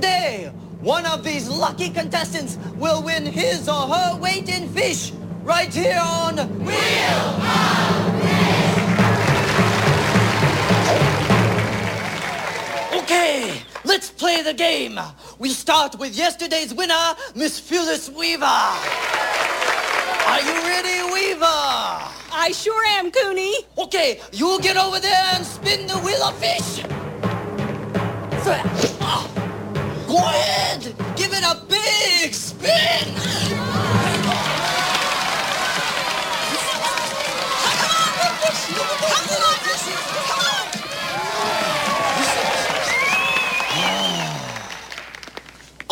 Today, one of these lucky contestants will win his or her weight in fish right here on Wheel of Okay, let's play the game. We'll start with yesterday's winner, Miss Phyllis Weaver. Are you ready, Weaver? I sure am, Cooney. Okay, you get over there and spin the wheel of fish. Ahead, give it a big spin.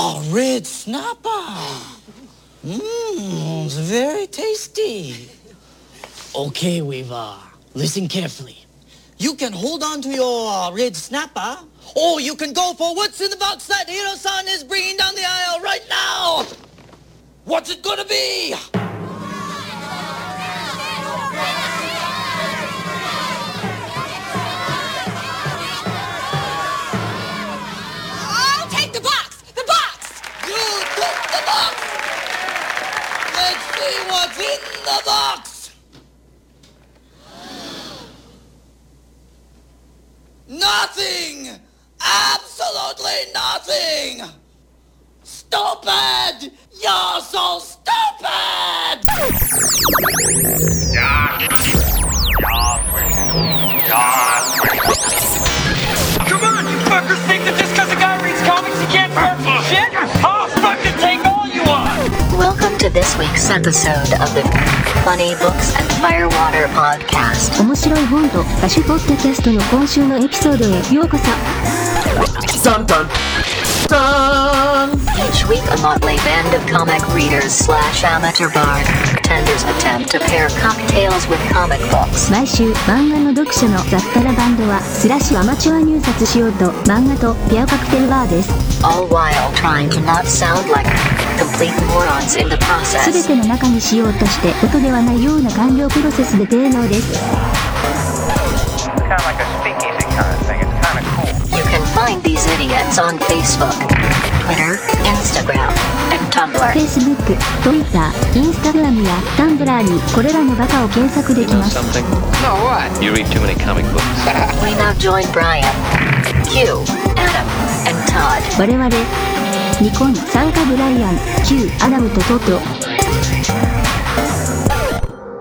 A red snapper. Mmm, it's very tasty. Okay, Weaver, listen carefully. You can hold on to your red snapper, or you can go for what's in the box that Hiro-san is bringing down the aisle right now. What's it gonna be? I'll take the box. The box. You took the box. Let's see what's in the box. Nothing! Absolutely nothing! Stupid! You're so stupid! Come on, you fuckers think that just because a guy reads comics he can't some shit? I'll to this week's episode of the Funny Books and Firewater podcast. 面白い本と歌手ポッドキャストの今週のエピソードへようこそ Dun dun dun! Each week, a motley band of comic readers slash amateur bartenders attempt to pair cocktails with comic books. 毎週漫画の読者の雑多なバンドはスラッシュアマチュア入札しようと漫画とペアカクテルバーです all while trying to not sound like complete morons in the すべ process. ての中にしようとして音ではないような完了プロセスで低能です kind of like a speakeasy find these idiots on Facebook, Twitter, Instagram, and Tumblr. Facebook、Twitter、Instagram や Tumblr にこれらのバカを検索できます something? No, what? You read too many comic books. We now join Brian, Hugh, Adam, and Todd. 我々ニコン参加ブライアン Q アダムとトト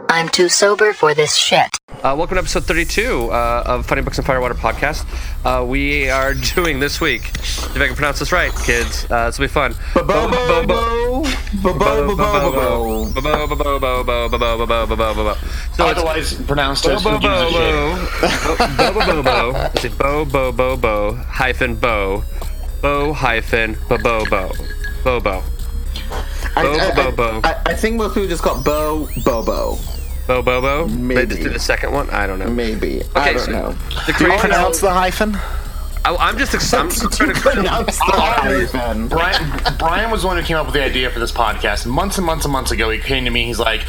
I'm too sober for this shit. Uh, welcome to episode 32 uh, of Funny Books and Firewater podcast. Uh, we are doing this week, if I can pronounce this right, kids, uh, this will be fun. Bo bo bo bo bo bo bo bo bo. Otherwise pronounced as bo bo gives a shit. bo bo bo bo bo. Bo bo bo bo hyphen bo bo hyphen bo bo bo bo bo Bo, I, bo, bo. I, I think most people just call it Bo Bobo. Bo bo bo. They Maybe. just did the second one. I don't know. Maybe. Okay, I don't so know. the Do you great. pronounce the hyphen? I, I'm just ex- I'm just trying to pronounce the ah! hyphen. Brian, Brian was the one who came up with the idea for this podcast. Months and months and months ago, he came to me. He's like,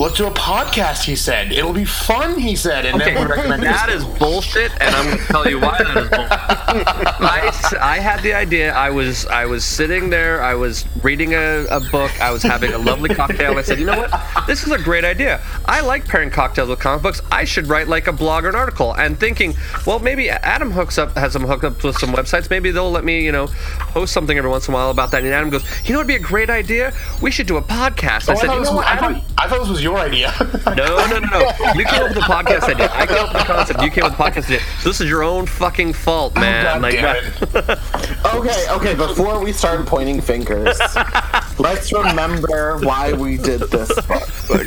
"Let's do a podcast." He said, "It'll be fun." He said, and Okay, then we recommended that this. bullshit, and I'm going to tell you why that is bullshit. I, I had the idea. I was I was sitting there. I was reading a, a book. I was having a lovely cocktail. I said, you know what? This is a great idea. I like pairing cocktails with comic books. I should write like a blog or an article. And thinking, well, maybe Adam hooks up has some hookups with some websites. Maybe they'll let me, you know, post something every once in a while about that. And Adam goes, you know, it'd be a great idea. We should do a podcast. Oh, I I, said, thought you know what, I, thought, I thought this was your idea. No, no, no, no. You came up with the podcast idea. I came up with the concept. You came up with the podcast idea. So this is your own fucking fault, oh, man. God Like, damn it. Okay, okay, before we start pointing fingers, let's remember why we did this book. For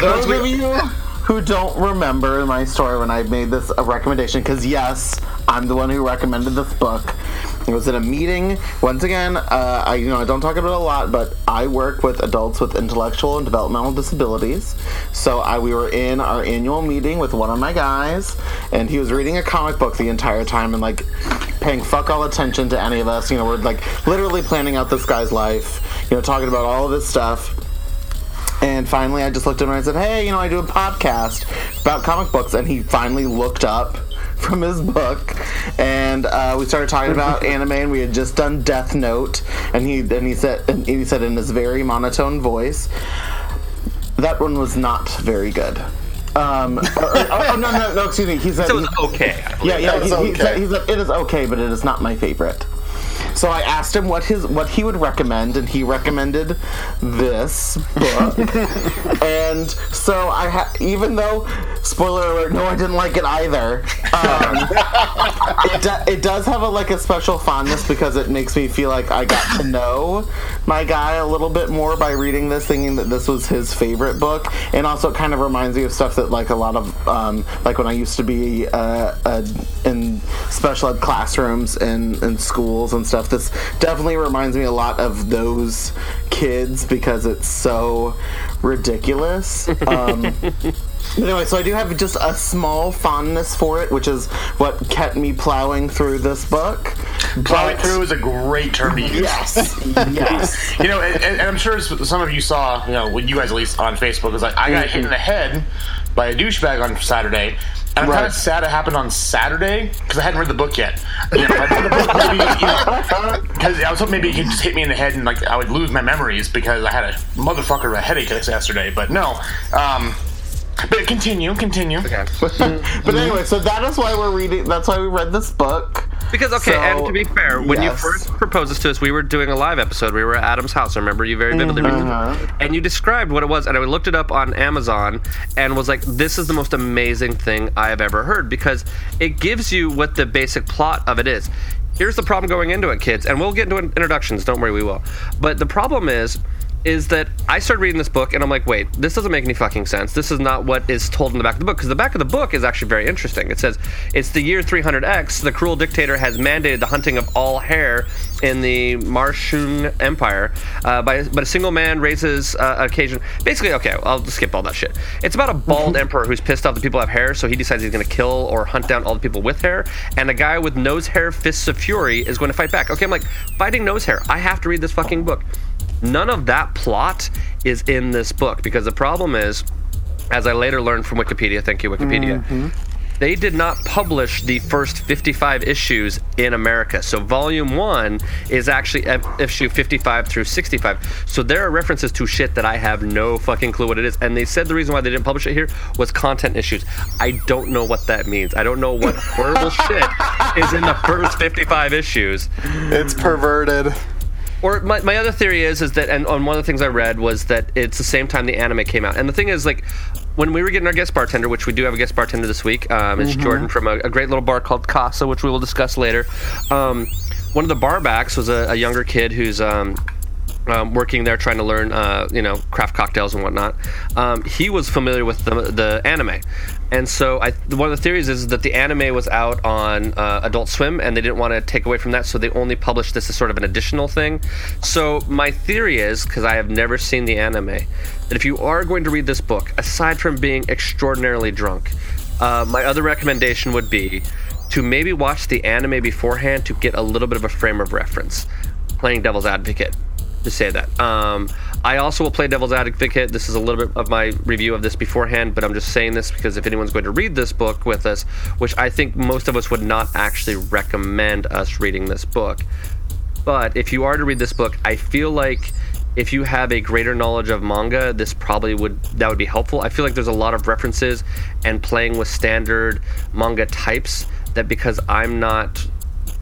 those of you who don't remember my story when I made this a recommendation, because yes, I'm the one who recommended this book. It was at a meeting. Once again, uh, I you know I don't talk about it a lot, but I work with adults with intellectual and developmental disabilities. So I we were in our annual meeting with one of my guys, and he was reading a comic book the entire time and like paying fuck all attention to any of us. You know, we're like literally planning out this guy's life. You know, talking about all of this stuff. And finally, I just looked at him and I said, "Hey, you know, I do a podcast about comic books." And he finally looked up from his book, and uh, we started talking about anime, and we had just done Death Note, and he and he said and he said in his very monotone voice, that one was not very good. Um, or- or- oh, no, no, no, excuse me. He said So it was okay. Yeah, yeah. He, he said, he said it is okay, but it is not my favorite. So I asked him what his what he would recommend, and he recommended this book. and so I ha- even though spoiler alert, no, I didn't like it either. Um, it, do- it does have a like a special fondness because it makes me feel like I got to know my guy a little bit more by reading this, thinking that this was his favorite book, and also it kind of reminds me of stuff that like a lot of um, like when I used to be uh, uh, in special ed classrooms and in schools and stuff. This definitely reminds me a lot of those kids because it's so ridiculous. Um, Anyway, so I do have just a small fondness for it, which is what kept me plowing through this book. Plowing But- through is a great term to use. Yes, yes. You know, and, and I'm sure some of you saw, you know, what you guys at least on Facebook was like, I got hit in the head by a douchebag on Saturday. And I'm kind of sad it happened on Saturday because I hadn't read the book yet. You know, I'd read the book, maybe, you know, because I was hoping maybe it could just hit me in the head and like I would lose my memories because I had a motherfucker of a headache yesterday. But no, um, but continue, continue. Okay. But anyway, so that is why we're reading. That's why we read this book. Because okay, So, and to be fair, when you first proposed this to us, we were doing a live episode. We were at Adam's house. I remember you very vividly, Mm-hmm. and you described what it was. And I looked it up on Amazon and was like, "This is the most amazing thing I have ever heard," because it gives you what the basic plot of it is. Here's the problem going into it, kids, and we'll get into introductions. Don't worry, we will. But the problem is. Is that I started reading this book and I'm like, wait, this doesn't make any fucking sense. This is not what is told in the back of the book because the back of the book is actually very interesting. It says it's the year 300X. The cruel dictator has mandated the hunting of all hair in the Marshun Empire, uh, by, but a single man raises uh, occasion. Basically, okay, I'll just skip all that shit. It's about a bald emperor who's pissed off that people have hair, so he decides he's going to kill or hunt down all the people with hair. And a guy with nose hair, fists of fury, is going to fight back. Okay, I'm like fighting nose hair. I have to read this fucking book. None of that plot is in this book because the problem is, as I later learned from Wikipedia, thank you, Wikipedia, mm-hmm. they did not publish the first 55 issues in America. So volume one is actually issue 55 through 65. So there are references to shit that I have no fucking clue what it is. And they said the reason why they didn't publish it here was content issues. I don't know what that means. I don't know what horrible shit is in the first 55 issues. It's perverted. Or my, my other theory is is that, and on one of the things I read was that it's the same time the anime came out. And the thing is, like, when we were getting our guest bartender, which we do have a guest bartender this week, um, it's Jordan from a, a great little bar called Casa, which we will discuss later. Um, one of the barbacks was a, a younger kid who's um, um, working there trying to learn, uh, you know, craft cocktails and whatnot. Um, he was familiar with the, the anime. And so I, one of the theories is that the anime was out on uh, Adult Swim and they didn't want to take away from that, so they only published this as sort of an additional thing. So my theory is, because I have never seen the anime, that if you are going to read this book, aside from being extraordinarily drunk, uh, my other recommendation would be to maybe watch the anime beforehand to get a little bit of a frame of reference. Playing devil's advocate to say that. Um, I also will play devil's advocate. This is a little bit of my review of this beforehand, but I'm just saying this because if anyone's going to read this book with us, which I think most of us would not actually recommend us reading this book, but if you are to read this book, I feel like if you have a greater knowledge of manga, this probably would that would be helpful. I feel like there's a lot of references and playing with standard manga types that because I'm not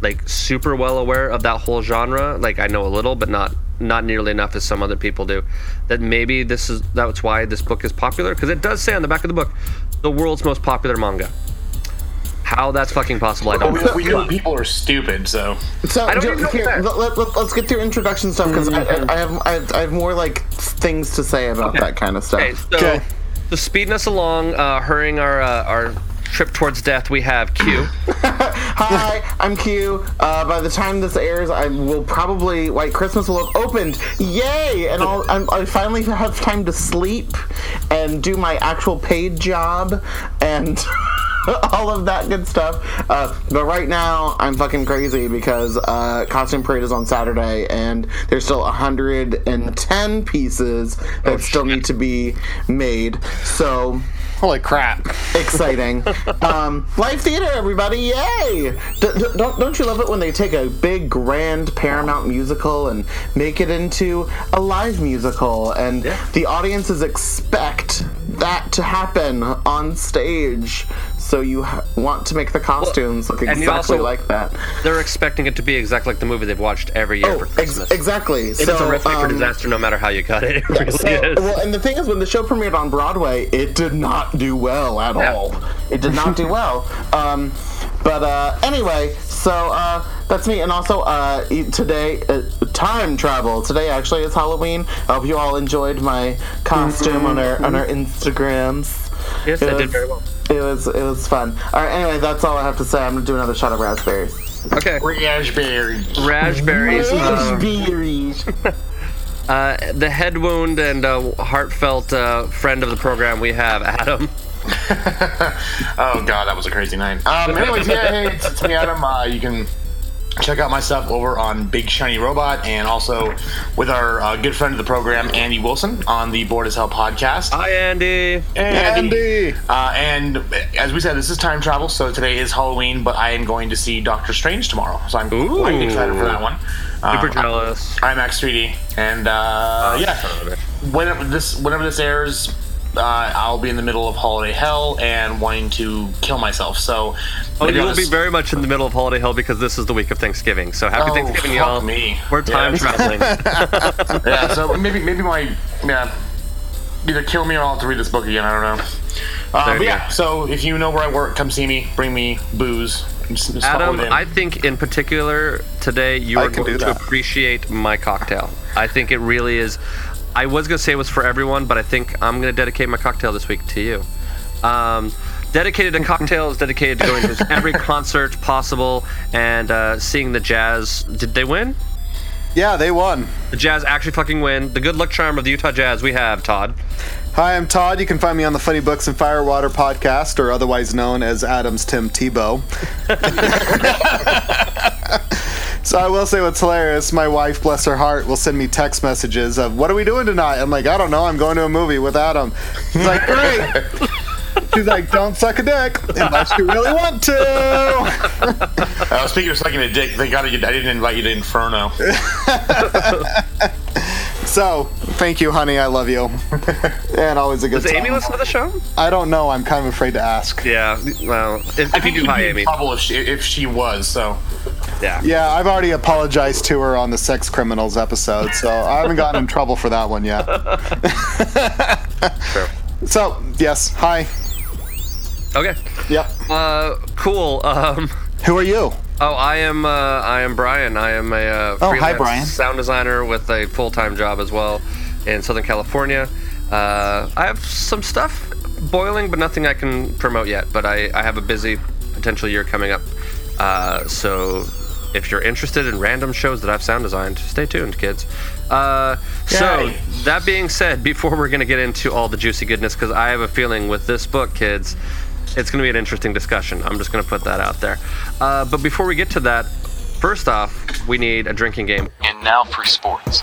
like super well aware of that whole genre, like I know a little but not not nearly enough as some other people do. That maybe this is that's why this book is popular because it does say on the back of the book the world's most popular manga. How that's fucking possible, I don't We, know. we know people are stupid, so So I don't do- here, that. let, let, us get through introduction stuff because I, I, I have I have I have more like things to say about that kind of stuff. Okay, so, Okay. so speeding us along, uh, hurrying our uh, our trip towards death, we have Q. Hi, I'm Q. Uh, by the time this airs, I will probably White Christmas will have opened. Yay! And I'll I'm, I finally have time to sleep and do my actual paid job and all of that good stuff. Uh, but right now, I'm fucking crazy because uh, Costume Parade is on Saturday and there's still 110 pieces that still need to be made. So. Holy crap! exciting. um, live theater, everybody! Yay! D- d- don't don't you love it when they take a big, grand Paramount musical and make it into a live musical, and the audiences expect that to happen on stage. So you ha- want to make the costumes look exactly also- like that. They're expecting it to be exactly like the movie they've watched every year Oh, for ex- exactly. It is so, a recipe for um, disaster no matter how you cut it. It really So, is. well, and the thing is, when the show premiered on Broadway, it did not do well at Yeah. all. It did not do well. Um, but uh, anyway, so uh, that's me. And also, uh, today, uh, time travel. Today actually is Halloween. I hope you all enjoyed my costume on our on our Instagrams. Yes, It they did was- very well. It was it was fun. All right. Anyway, that's all I have to say. I'm gonna do another shot of raspberries. Okay. Raspberries. Raspberries. Raspberries. uh, the head wound and uh, heartfelt uh, friend of the program we have, Adam. oh god, that was a crazy night. Um, anyways, yeah, hey, it's, it's me, Adam. Uh, you can check out my stuff over on Big Shiny Robot, and also with our uh, good friend of the program, Andy Wilson, on the Board as Hell podcast. Hi, Andy. Andy. Uh, and as we said, this is time travel, so today is Halloween, but I am going to see Doctor Strange tomorrow, so I'm Ooh. quite excited for that one. Super Um, jealous. IMAX 3D, and uh, yeah, son of a bitch. whenever this whenever this airs, uh, I'll be in the middle of holiday hell and wanting to kill myself. So, Oh, you I'll will be very much in the middle of holiday hell because this is the week of Thanksgiving. So happy Oh, Thanksgiving, y'all. me. We're time Yeah. traveling. yeah. So maybe maybe my yeah, either kill me or I'll have to read this book again. I don't know. Uh, but yeah, go. so if you know where I work, come see me. Bring me booze. Just, just Adam. I think in particular today you I are going to appreciate my cocktail. I think it really is. I was going to say it was for everyone, but I think I'm going to dedicate my cocktail this week to you. Um, dedicated to cocktails, dedicated to going to every concert possible and uh, seeing the Jazz. Did they win? Yeah, they won. The Jazz actually fucking win. The good luck charm of the Utah Jazz we have, Todd. Hi, I'm Todd. You can find me on the Funny Books and Firewater podcast, or otherwise known as Adam's Tim Tebow. so I will say what's hilarious. My wife, bless her heart, will send me text messages of "What are we doing tonight?" I'm like, "I don't know. I'm going to a movie with Adam." She's like, "Great." She's like, "Don't suck a dick unless you really want to." Uh, speaking of sucking a dick, they gotta. I didn't invite you to Inferno. So, thank you, honey. I love you, and always a good Does time. Amy listen to the show? I don't know. I'm kind of afraid to ask. Yeah. Well, if, if you do, she'd hi, be Amy. trouble if she, if she was. So Yeah. Yeah, I've already apologized to her on the sex criminals episode, so I haven't gotten in trouble for that one yet. Sure. So, yes, hi. Okay. Yep. Uh, cool. Um, Who are you? Oh, I am. Uh, I am Brian. I am a uh, Oh, hi, freelance Brian. sound designer with a full-time job as well in Southern California. Uh, I have some stuff boiling, but nothing I can promote yet. But I, I have a busy potential year coming up. Uh, so if you're interested in random shows that I've sound designed, stay tuned, kids. Uh, so that being said, before we're gonna get into all the juicy goodness, because I have a feeling with this book, kids, it's going to be an interesting discussion. I'm just going to put that out there. Uh, but before we get to that, first off, we need a drinking game. And now for sports.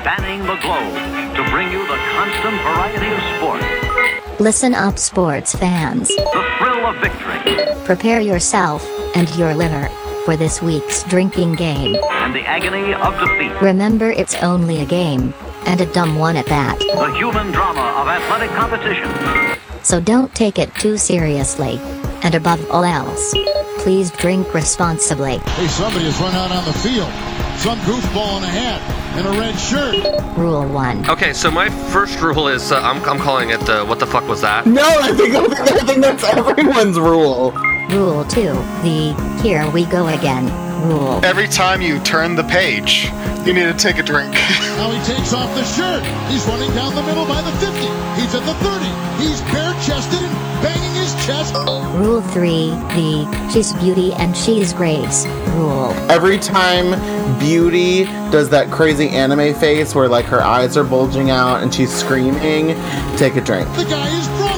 Spanning the globe to bring you the constant variety of sport, Listen up, sports fans. the thrill of victory, Prepare yourself and your liver for this week's drinking game. and the agony of defeat. Remember, it's only a game, and a dumb one at that. The human drama of athletic competition. So don't take it too seriously. And above all else, please drink responsibly. Hey, somebody has run out on the field. Some goofball in a hat and a red shirt. Rule 1. Okay, so my first rule is uh, I'm, I'm calling it the what the fuck was that? No, I think I think that's everyone's rule. Rule 2. The here we go again rule. Every time you turn the page, you need to take a drink. Now he takes off the shirt. He's running down the middle by the 50. He's at the 30. He's bare chested and banging his chest. Rule 3. The she's beauty and she's grace rule. Every time Beauty does that crazy anime face where like her eyes are bulging out and she's screaming, take a drink. The guy is drunk,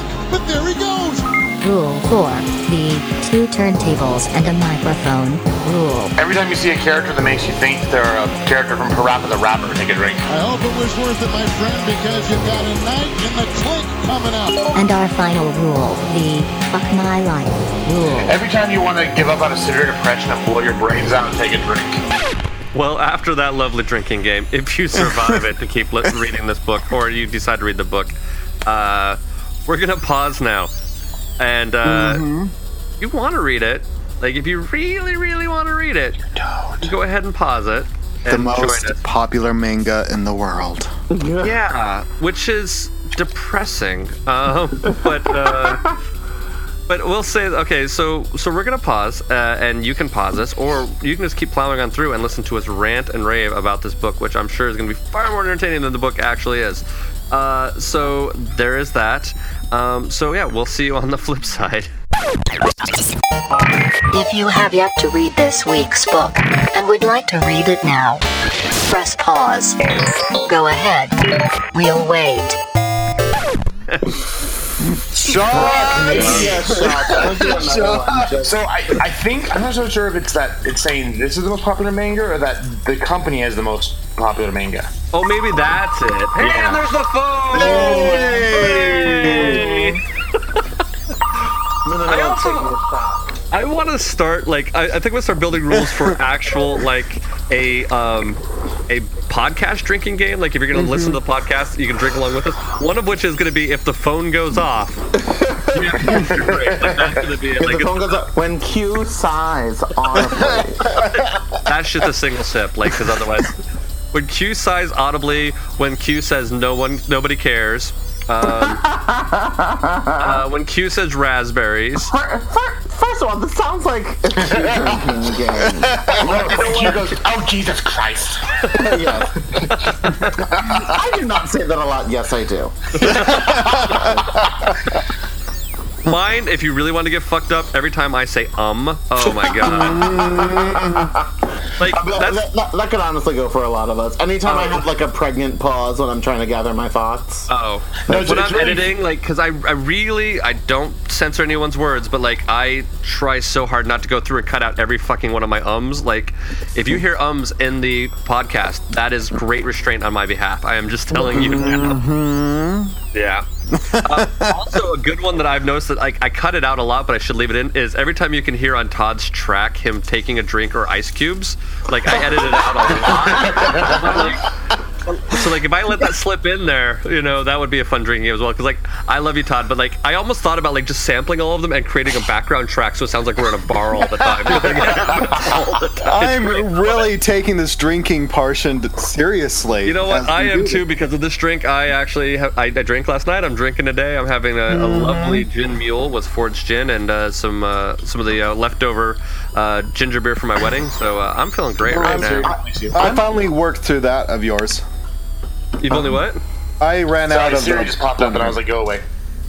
Rule 4. The two turntables and a microphone. Rule. Every time you see a character that makes you think they're a character from Parappa the Rapper, take a drink. I hope it was worth it, my friend, because you've got a night in the tank coming up. And our final rule. The fuck my life. Rule. Every time you want to give up on a severe depression and blow your brains out and take a drink. Well, after that lovely drinking game, if you survive it to keep reading this book, or you decide to read the book, uh, we're gonna pause now, and uh, you want to read it. Like, if you really, really want to read it, go ahead and pause it. The and join most us. popular manga in the world. Yeah, which is depressing. Um, but uh, but we'll say okay. So so we're gonna pause, uh, and you can pause us, or you can just keep plowing on through and listen to us rant and rave about this book, which I'm sure is gonna be far more entertaining than the book actually is. Uh, so there is that. Um, so yeah, we'll see you on the flip side. If you have yet to read this week's book and would like to read it now, press pause. Go ahead. We'll wait. So I, I think I'm not so sure if it's that it's saying this is the most popular manga or that the company has the most popular manga. Oh, maybe that's it. Hey, Yeah. and there's the phone. I also, I want to start like I, I think we'll start building rules for actual like a um a podcast drinking game. Like if you're gonna listen to the podcast, you can drink along with us. One of which is gonna be if the phone goes off. you have to drink. Like, be Like, the phone goes up, when Q sighs audibly. that's just a single sip. Like because otherwise, when Q sighs audibly, when Q says no one, nobody cares. Um, uh, when Q says raspberries. Fir- fir- First of all, this sounds like a Q drinking game. Q goes, oh Jesus Christ! yes. I do not say that a lot. Yes, I do. Mine, if you really want to get fucked up, every time I say um, oh my god. Like That, that's that, that- that could honestly go for a lot of us. Anytime I oh. have like a pregnant pause when I'm trying to gather my thoughts. oh. No, when I'm it's really- editing, like, because I, I really I don't censor anyone's words, but like I try so hard not to go through and cut out every fucking one of my ums. Like, if you hear ums in the podcast, that is great restraint on my behalf. I am just telling you now. Mm-hmm. Yeah. Uh, also, a good one that I've noticed that like I cut it out a lot, but I should leave it in is every time you can hear on Todd's track him taking a drink or ice cubes. Like I edited it out a lot. so like if I let that slip in there, you know that would be a fun drinking game as well. Because like I love you, Todd, but like I almost thought about like just sampling all of them and creating a background track so it sounds like we're in a bar all the time. all the time. I'm really taking this drinking portion seriously. You know what? I am too because of this drink. I actually have, I, I drank last night. I'm drinking today. I'm having a, a Mm-hmm. lovely gin mule with forged gin and uh, some uh, some of the uh, leftover uh, ginger beer from my wedding. So uh, I'm feeling great right now. I finally worked through that of yours. You've only what? I ran Sorry, out of Siri the- just popped up and I was like, go away.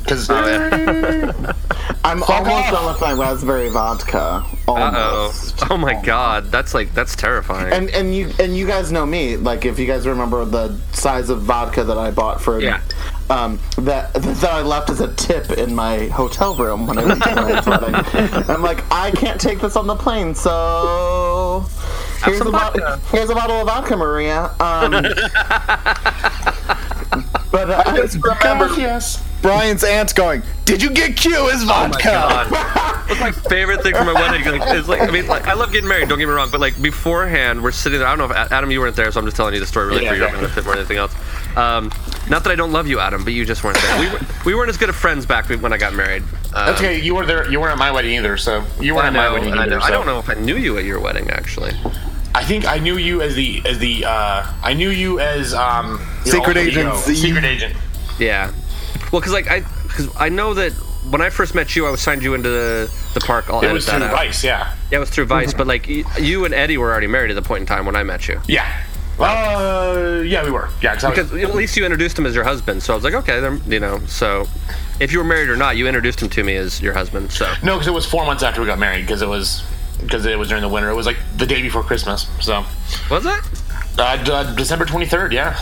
Because Oh, yeah. I'm almost done with my raspberry vodka. Uh-oh. Oh my god. That's like that's terrifying. And and you and you guys know me. Like if you guys remember the size of vodka that I bought for Yeah. Um, that that I left as a tip in my hotel room when I went to my wedding. I'm like, I can't take this on the plane, so here's a, bottle, vodka. here's a bottle of vodka, Maria. Um, but uh, I just remember yes. Brian's aunt going, "Did you get Q his Oh my vodka?" god. That's my favorite thing from my wedding. Like, it's like I mean, like I love getting married. Don't get me wrong, but like beforehand, we're sitting there. I don't know if Adam, you weren't there, so I'm just telling you the story really Yeah, for your yeah. benefit more than anything else. Um, not that I don't love you, Adam, but you just weren't there. We, were, we weren't as good of friends back when I got married. Um, That's okay. You weren't there. You weren't at my wedding either. So you weren't I at my wedding and I, either. know. I don't know if I knew you at your wedding actually. I think I knew you as the as the uh, I knew you as um Secret agent Secret agent. Yeah. Well, because like I, because I know that when I first met you, I was signed you into the, the park. I'll It was through out. Vice. Yeah. Yeah, it was through Vice, but like you and Eddie were already married at the point in time when I met you. Yeah. Uh, yeah, we were. Yeah, 'cause I was- Because at least you introduced him as your husband, so I was like, okay, then you know. So, if you were married or not, you introduced him to me as your husband. So, no, because it was four months after we got married. Because it was because it was during the winter. It was like the day before Christmas. So was it? uh, d- uh, December twenty third. Yeah.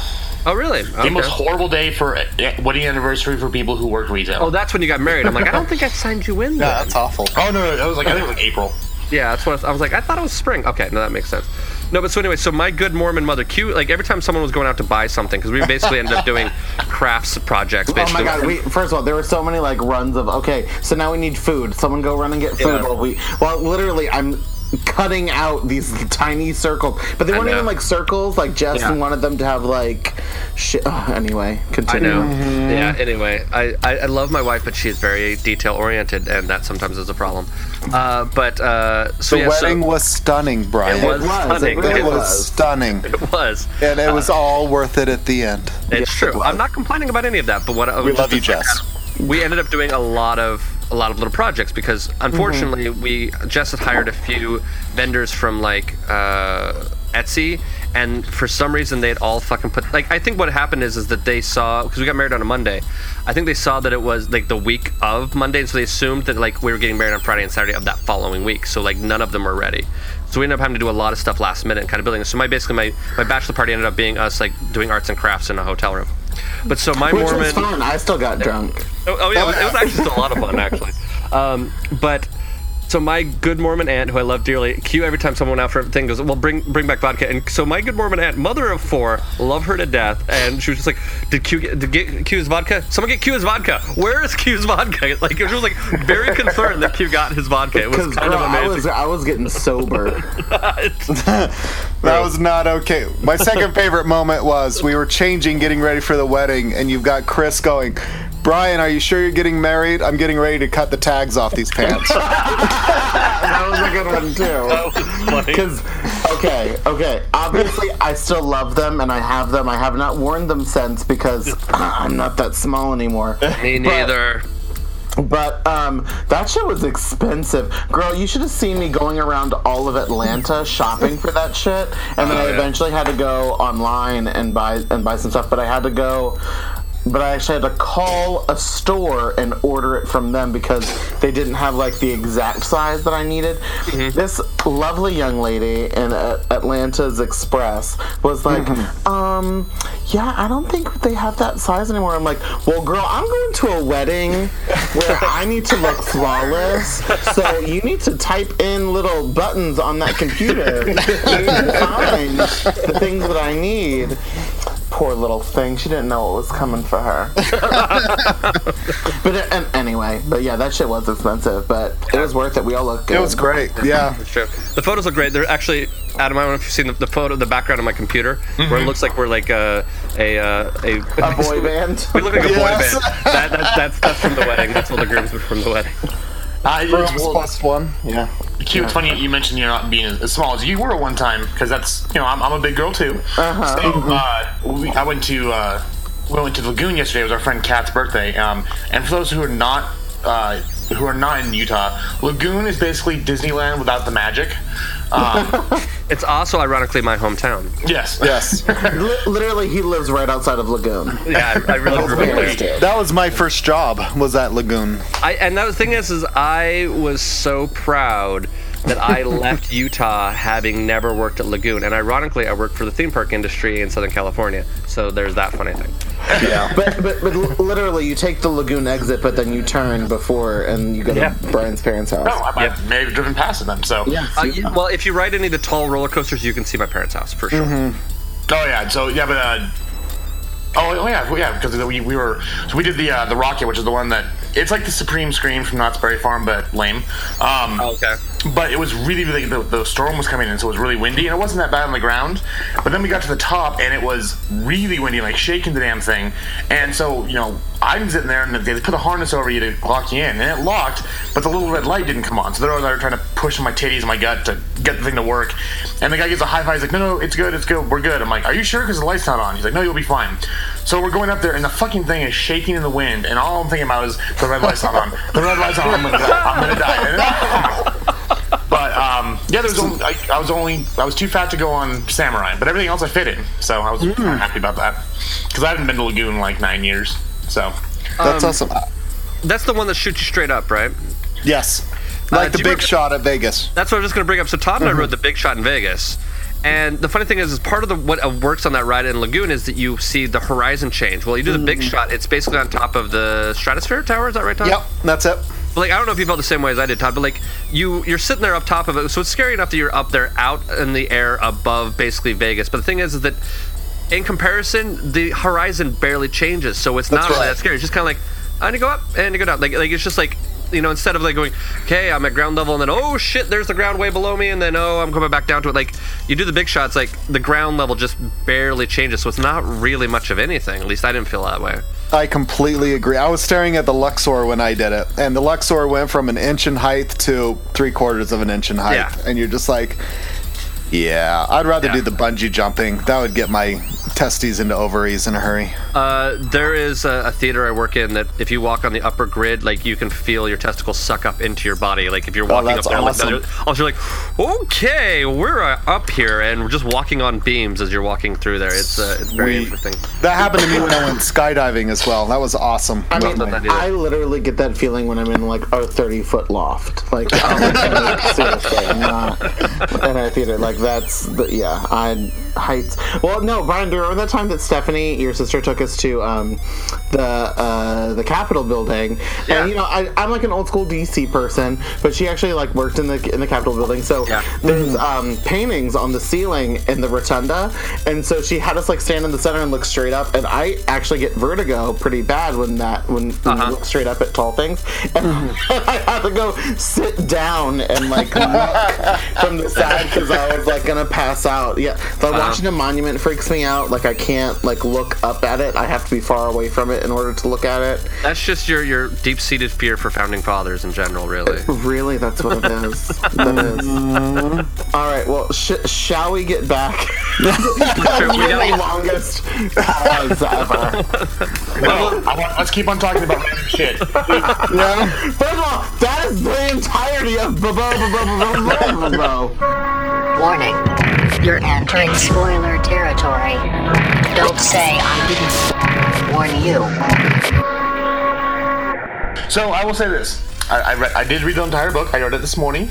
Oh, really? The most horrible day for a wedding anniversary for people who work retail. Oh, that's when you got married. I'm like, I don't think I signed you in. Yeah, then. that's awful. Oh no, no, that was like I think it was like April. Yeah, that's what I was like. I thought it was spring. Okay, no, that makes sense. No, but so anyway, so my good Mormon mother, Q, like every time someone was going out to buy something, because we basically ended up doing crafts projects. Oh my god! We, first of all, there were so many like runs of okay, so now we need food. Someone go run and get food. Yeah. While we, well, literally, I'm cutting out these tiny circles, but they weren't even like circles. Like Jess Yeah. wanted them to have like shit. Oh, anyway, I continue. know. Yeah. Anyway, I, I, I love my wife, but she is very detail oriented, and that sometimes is a problem. Uh, but uh, so The yeah, so- wedding was stunning, Brian. It was stunning. It, It was, was. stunning. It was. And it was all worth it at the end. It's true. I'm not complaining about any of that, but what I We love you, to- Jess. We ended up doing a lot of a lot of little projects because unfortunately we just had hired a few vendors from like uh, Etsy and for some reason they had all fucking put like I think what happened is is that they saw because we got married on a Monday I think they saw that it was like the week of Monday and so they assumed that like we were getting married on Friday and Saturday of that following week so like none of them were ready. So we ended up having to do a lot of stuff last minute and kind of building. So my basically my my bachelor party ended up being us like doing arts and crafts in a hotel room but so my Which Mormon was fun. I still got drunk. Oh, oh yeah, it was, it was actually still a lot of fun actually. Um, but so my good Mormon aunt, who I love dearly, Q every time someone went out for a thing goes, well, bring bring back vodka. And so my good Mormon aunt, mother of four, love her to death, and she was just like, did Q get, did get Q's vodka? Someone get Q's vodka. Where is Q's vodka? Like she was like very concerned that Q got his vodka. It was kind of I amazing. was I was getting sober. That was not okay. My second favorite moment was we were changing, getting ready for the wedding, and you've got Chris going, Brian, are you sure you're getting married? I'm getting ready to cut the tags off these pants. that was a good one too. Because okay, okay. Obviously, I still love them and I have them. I have not worn them since because I'm not that small anymore. Me But- neither. But um, that shit was expensive, girl. You should have seen me going around all of Atlanta shopping for that shit, and then Oh, I yeah. eventually had to go online and buy and buy some stuff. But I had to go. But I actually had to call a store and order it from them because they didn't have like the exact size that I needed. Mm-hmm. This lovely young lady in uh, Atlanta's Express was like, Mm-hmm. um, yeah, I don't think they have that size anymore. I'm like, well, girl, I'm going to a wedding where I need to look flawless. So you need to type in little buttons on that computer. To find the things that I need. Poor little thing. She didn't know what was coming for her. but uh, and anyway, but yeah, that shit was expensive, but it was worth it. We all look good. it was great. Yeah. It's true. The photos look great. They're actually, Adam. I don't know if you've seen the, the photo, the background of my computer, where it mm-hmm. looks like we're like a a uh, a, A boy band. we look like a Yes. boy band. That, that's, that's that's from the wedding. That's all the grooms were from the wedding. Uh, Brooms it's, well, plus one. Yeah. Q, it's funny you mentioned you're not being as small as you were one time because that's you know I'm, I'm a big girl too. Uh-huh. So uh, we, I went to uh, we went to Lagoon yesterday. It was our friend Kat's birthday. Um, and for those who are not uh, who are not in Utah, Lagoon is basically Disneyland without the magic. Um, It's also ironically my hometown. yes. Yes. Li- Literally, he lives right outside of Lagoon. Yeah, I, I really grew up there. That was my first job. Was at Lagoon. I, and the thing is, is I was so proud that I left Utah having never worked at Lagoon, and ironically, I worked for the theme park industry in Southern California. So there's that funny thing. Yeah. But, but but literally, you take the Lagoon exit, but then you turn before, and you go to Brian's parents' house. No, I, Yep. May have driven past them. So Yeah. Uh, you- well, if you ride any of the tall roller coasters, you can see my parents' house for sure. Oh yeah, so yeah, but uh, oh, oh yeah, well, yeah, because we, we were so we did the uh, the rocket, which is the one that it's like the Supreme Scream from Knott's Berry Farm, but lame. Um, okay. But it was really, really the, the storm was coming in, so it was really windy, and it wasn't that bad on the ground. But then we got to the top, and it was really windy, like shaking the damn thing. And so you know, I'm sitting there, and they put a harness over you to lock you in, and it locked, but the little red light didn't come on. So they're over there trying to push my titties and my gut to get the thing to work. And the guy gives a high five. He's like, "No, no, it's good, it's good, we're good." I'm like, "Are you sure? Because the light's not on." He's like, "No, you'll be fine." So we're going up there, and the fucking thing is shaking in the wind, and all I'm thinking about is the red light's not on. The red light's not on. I'm gonna die. I'm gonna die. But um, yeah, there was only, I, I was only I was too fat to go on Samurai, but everything else I fit in, so I was kinda happy about that because I haven't been to Lagoon in like nine years. So That's Um, awesome. That's the one that shoots you straight up, right? Yes. Uh, Like do the big remember- shot at Vegas. That's what I was just going to bring up. So Todd and Mm-hmm. I rode the big shot in Vegas, And the funny thing is, is part of the what uh, works on that ride in Lagoon is that you see the horizon change. Well, you do the big shot; it's basically on top of the Stratosphere Tower. Is that right, Todd? Yep, that's it. But like I don't know if you felt the same way as I did, Todd. But like you, you're sitting there up top of it, so it's scary enough that you're up there, out in the air above basically Vegas. But the thing is, is that in comparison, the horizon barely changes, so it's That's not really right. that scary. It's just kind of like I and you go up and you go down. Like like it's just like you know instead of like going okay I'm at ground level and then oh shit there's the ground way below me and then oh I'm coming back down to it. Like you do the big shots, like the ground level just barely changes, so it's not really much of anything. At least I didn't feel that way. I completely agree. I was staring at the Luxor when I did it, and the Luxor went from an inch in height to three quarters of an inch in height, Yeah. and you're just like, yeah, I'd rather do the bungee jumping. That would get my testes into ovaries in a hurry. Uh, there is a, a theater I work in that if you walk on the upper grid, like you can feel your testicles suck up into your body. Like if you're Oh, walking that's up there, awesome. like also you're like, okay, we're uh, up here, and we're just walking on beams as you're walking through there. It's uh, it's very Sweet. interesting. That happened to me when I went skydiving as well. That was awesome. I mean, I literally get that feeling when I'm in like a 30 foot loft. Like, oh, seriously, I'm not in a theater. Like, that's the, yeah, I heights. Well, no, Brian, do you remember that time that Stephanie, your sister, took us to um, the uh, the Capitol building? And you know, I, I'm like an old school DC person, but she actually like worked in the in the Capitol building. So there's um, paintings on the ceiling in the rotunda, and so she had us like stand in the center and look straight up. And I actually get vertigo pretty bad when that when, when you look straight up at tall things, and I had to go sit down and like look from the side because I was like gonna pass out. Yeah, but Uh-huh. watching a monument freaks me out. Like I can't like look up at it. I have to be far away from it in order to look at it. That's just your your deep seated fear for founding fathers in general, really. Really, that's what it is. that is. Mm-hmm. All right. Well, sh- shall we get back? the longest pause ever. Well, I want, let's keep on talking about random shit. Yeah. First of all, that is the entirety of Bobo Bobo Bobo Bobo. Warning. You're entering spoiler territory. Don't say I didn't warn you. So I will say this: I I, read, I did read the entire book. I read it this morning.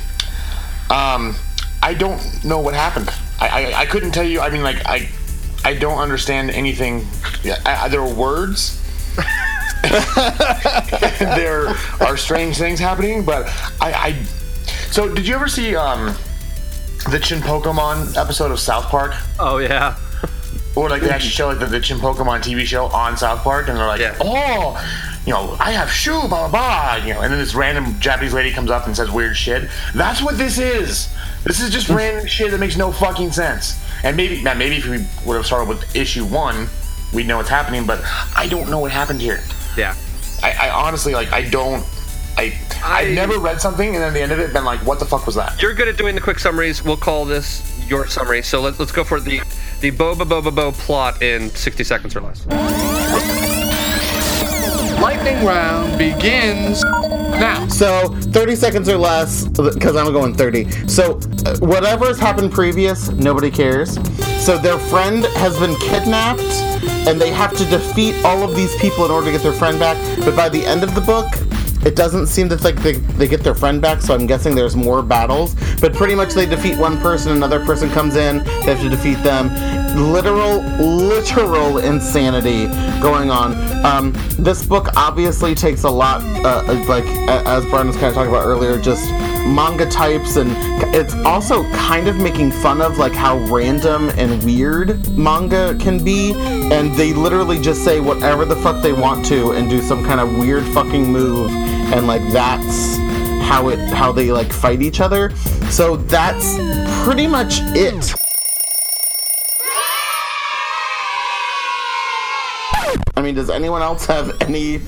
Um, I don't know what happened. I, I, I couldn't tell you. I mean, like I I don't understand anything. I- there are words. there are strange things happening, but I, I. So did you ever see um the Chinpokomon episode of South Park? Oh yeah. Or like they actually show like the, the Chinpokomon TV show on South Park, and they're like, "Oh, you know, I have shoe, blah blah blah," you know, and then this random Japanese lady comes up and says weird shit. That's what this is. This is just random shit that makes no fucking sense. And maybe, now maybe if we would have started with issue one, we'd know what's happening. But I don't know what happened here. Yeah. I, I honestly like I don't. I I've never read something and then at the end of it been like, what the fuck was that? You're good at doing the quick summaries. We'll call this your summary. So let's let's go for the the boba boba bo plot in 60 seconds or less. Lightning round begins now. So 30 seconds or less, because I'm going 30. So uh, whatever's happened previous, nobody cares. So their friend has been kidnapped, and they have to defeat all of these people in order to get their friend back. But by the end of the book, it doesn't seem that like they, they get their friend back, so I'm guessing there's more battles. But pretty much they defeat one person, another person comes in, they have to defeat them. Literal, literal insanity going on. Um, this book obviously takes a lot, uh, like as Brian was kind of talking about earlier, just manga types, and it's also kind of making fun of like how random and weird manga can be. And they literally just say whatever the fuck they want to and do some kind of weird fucking move, and like that's how it how they like fight each other. So that's pretty much it. I mean, does anyone else have any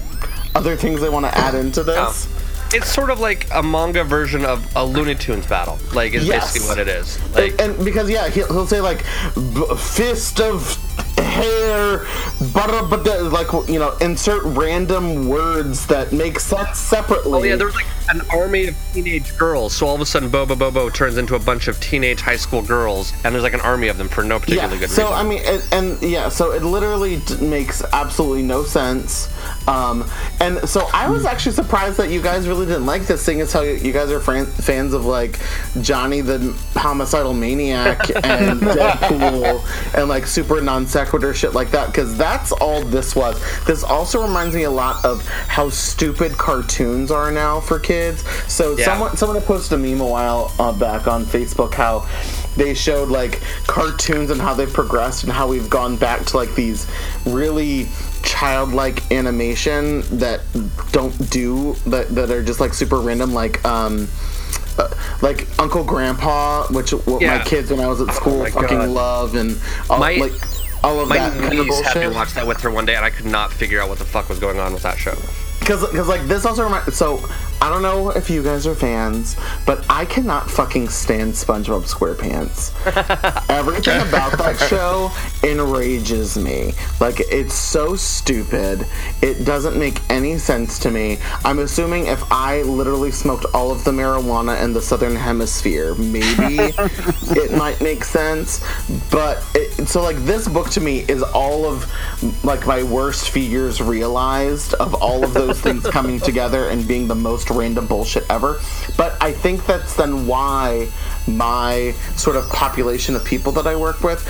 other things they want to add into this? Oh. It's sort of like a manga version of a Looney Tunes battle. Like is Yes. basically what it is. and, and because yeah, he'll, he'll say like b- fist of hair, but like you know, insert random words that make sense separately. Oh yeah, there was like an army of teenage girls. So all of a sudden, Bobo Bobo turns into a bunch of teenage high school girls, and there's like an army of them for no particularly yeah. good so reason. So I mean, and, and yeah, so it literally d- makes absolutely no sense. Um, and so I was actually surprised that you guys really didn't like this thing. Is how you, you guys are fran- fans of like Johnny the homicidal maniac and Deadpool and like super non sequitur shit like that. Because that's all this was. This also reminds me a lot of how stupid cartoons are now for kids. So Yeah. someone someone posted a meme a while uh, back on Facebook how they showed like cartoons and how they've progressed and how we've gone back to like these really childlike animation that don't do that that are just like super random like um uh, like Uncle Grandpa, which what Yeah. my kids when I was at school my fucking God. love, and all, My- like all of My that niece had me watch that with her one day, and I could not figure out what the fuck was going on with that show. Because, because like this also reminds. So I don't know if you guys are fans, but I cannot fucking stand SpongeBob SquarePants. Everything about that show enrages me. Like it's so stupid. It doesn't make any sense to me. I'm assuming if I literally smoked all of the marijuana in the southern hemisphere, maybe it might make sense. But it, so like this book to me is all of like my worst fears realized of all of those things coming together and being the most random bullshit ever. But I think that's then why my sort of population of people that I work with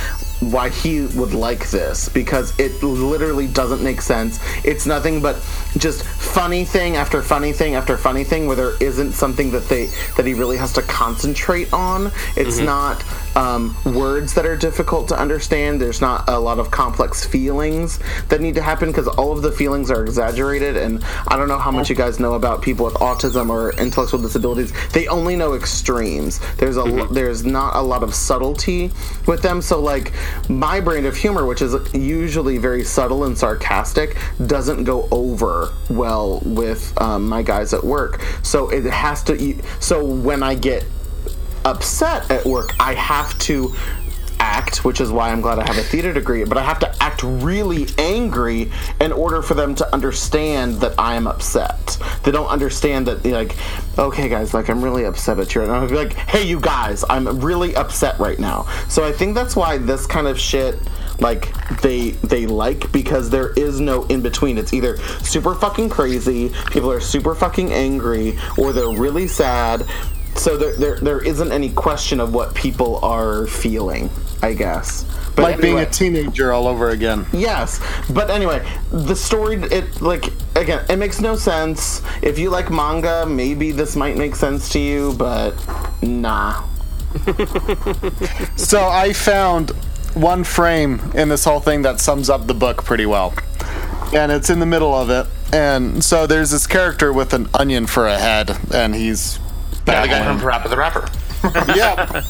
why he would like this because it literally doesn't make sense. It's nothing but just funny thing after funny thing after funny thing where there isn't something that they that he really has to concentrate on. It's Mhm. not um, words that are difficult to understand. There's not a lot of complex feelings that need to happen because all of the feelings are exaggerated. And I don't know how much you guys know about people with autism or intellectual disabilities. They only know extremes. There's a lo- there's not a lot of subtlety with them. So like my brand of humor, which is usually very subtle and sarcastic, doesn't go over well with um, my guys at work. So it has to. So when I get upset at work, I have to act, which is why I'm glad I have a theater degree, but I have to act really angry in order for them to understand that I am upset. They don't understand that, like, okay, guys, like, I'm really upset at you. And I'll be like, hey, you guys, I'm really upset right now. So I think that's why this kind of shit like they they like because there is no in between it's either super fucking crazy people are super fucking angry or they're really sad so there, there, there isn't any question of what people are feeling, I guess. But like being a teenager all over again. Yes, but anyway, the story it like again, it makes no sense. If you like manga, maybe this might make sense to you, but nah. So I found one frame in this whole thing that sums up the book pretty well. And it's in the middle of it. And so there's this character with an onion for a head, and he's Yeah, the guy battling. from Parappa the Rapper. yeah.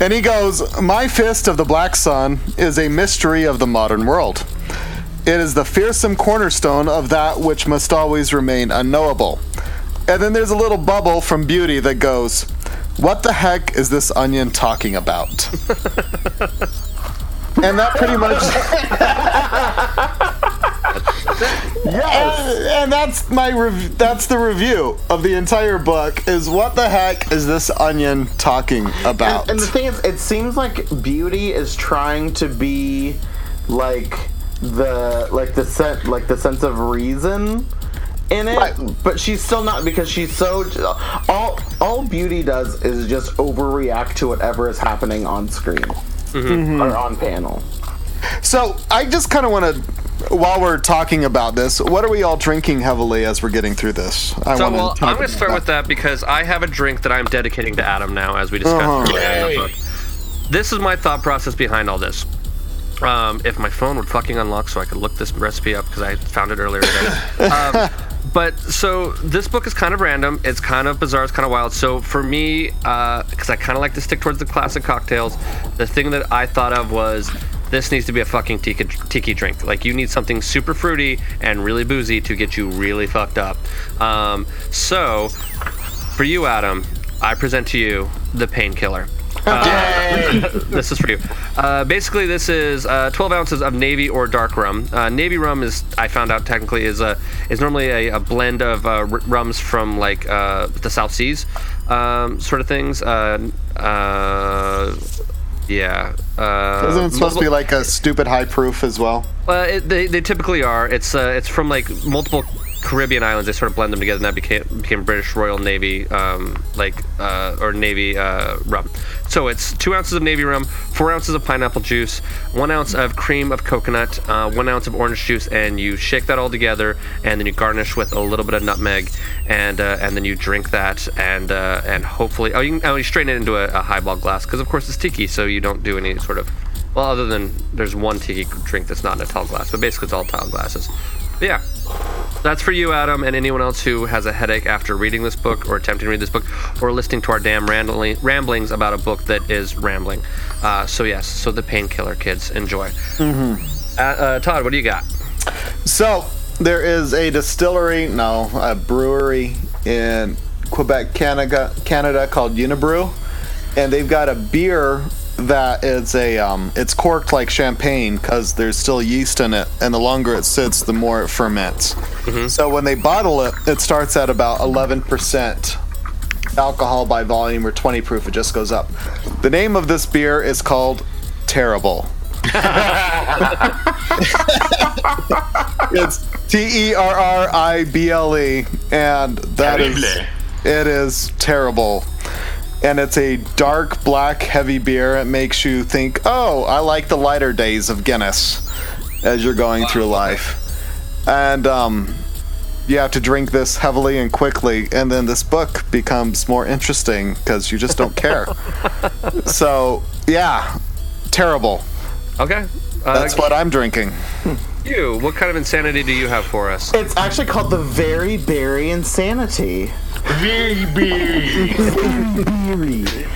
And he goes, My fist of the black sun is a mystery of the modern world. It is the fearsome cornerstone of that which must always remain unknowable. And then there's a little bubble from Beauty that goes, What the heck is this onion talking about? and that pretty much. yes, and that's my rev- that's the review of the entire book. Is what the heck is this onion talking about? And, and the thing is, it seems like Beauty is trying to be like the like the set like the sense of reason in it, but she's still not because she's so all all Beauty does is just overreact to whatever is happening on screen Mhm. or on panel. So I just kind of want to, while we're talking about this, what are we all drinking heavily as we're getting through this? I so, wanna well, talk I'm going to start that. with that because I have a drink that I'm dedicating to Adam now, as we discussed. Uh-huh. earlier in the Yay. book. This is my thought process behind all this. Um, if my phone would fucking unlock so I could look this recipe up because I found it earlier today. um, but so this book is kind of random. It's kind of bizarre. It's kind of wild. So for me, because I kind of like to stick towards the classic cocktails, the thing that I thought of was this needs to be a fucking tiki, tiki drink. Like you need something super fruity and really boozy to get you really fucked up. Um, so for you, Adam, I present to you the painkiller. Uh, this is for you. Uh, basically, this is uh, 12 ounces of navy or dark rum. Uh, navy rum is, I found out technically, is a is normally a, a blend of uh, r- rums from like uh, the South Seas, um, sort of things. Yeah. Uh, Isn't it supposed to be like a stupid high proof as well? uh, it, they, they typically are. It's uh, it's from like multiple Caribbean islands. They sort of blend them together, and that became became British Royal Navy, um, like uh, or Navy uh, rum. So it's two ounces of Navy rum, four ounces of pineapple juice, one ounce of cream of coconut, uh, one ounce of orange juice, and you shake that all together, and then you garnish with a little bit of nutmeg, and uh, and then you drink that, and uh, and hopefully, oh, you can oh, you strain it into a, a highball glass because of course it's tiki, so you don't do any sort of well, other than there's one tiki drink that's not in a tall glass, but basically it's all tall glasses. But yeah, that's for you, Adam, and anyone else who has a headache after reading this book or attempting to read this book or listening to our damn rambling, ramblings about a book that is rambling. Uh, so yes, so the painkiller kids enjoy. Mm-hmm. Uh, uh, Todd, what do you got? So there is a distillery, no, a brewery in Quebec, Canada, Canada called Unibroue, and they've got a beer that is a um, it's corked like champagne because there's still yeast in it, and the longer it sits, the more it ferments. So when they bottle it, it starts at about 11% alcohol by volume or 20 proof. It just goes up. The name of this beer is called Terrible. it's T E R R I B L E, and that is Terrible. it is terrible. And it's a dark black heavy beer. It makes you think, oh, I like the lighter days of Guinness as you're going through life. And um, you have to drink this heavily and quickly, and then this book becomes more interesting because you just don't care. so, yeah, terrible. Okay. That's what I'm drinking. You, what kind of insanity do you have for us? It's actually called the Very Berry Insanity. Very berry.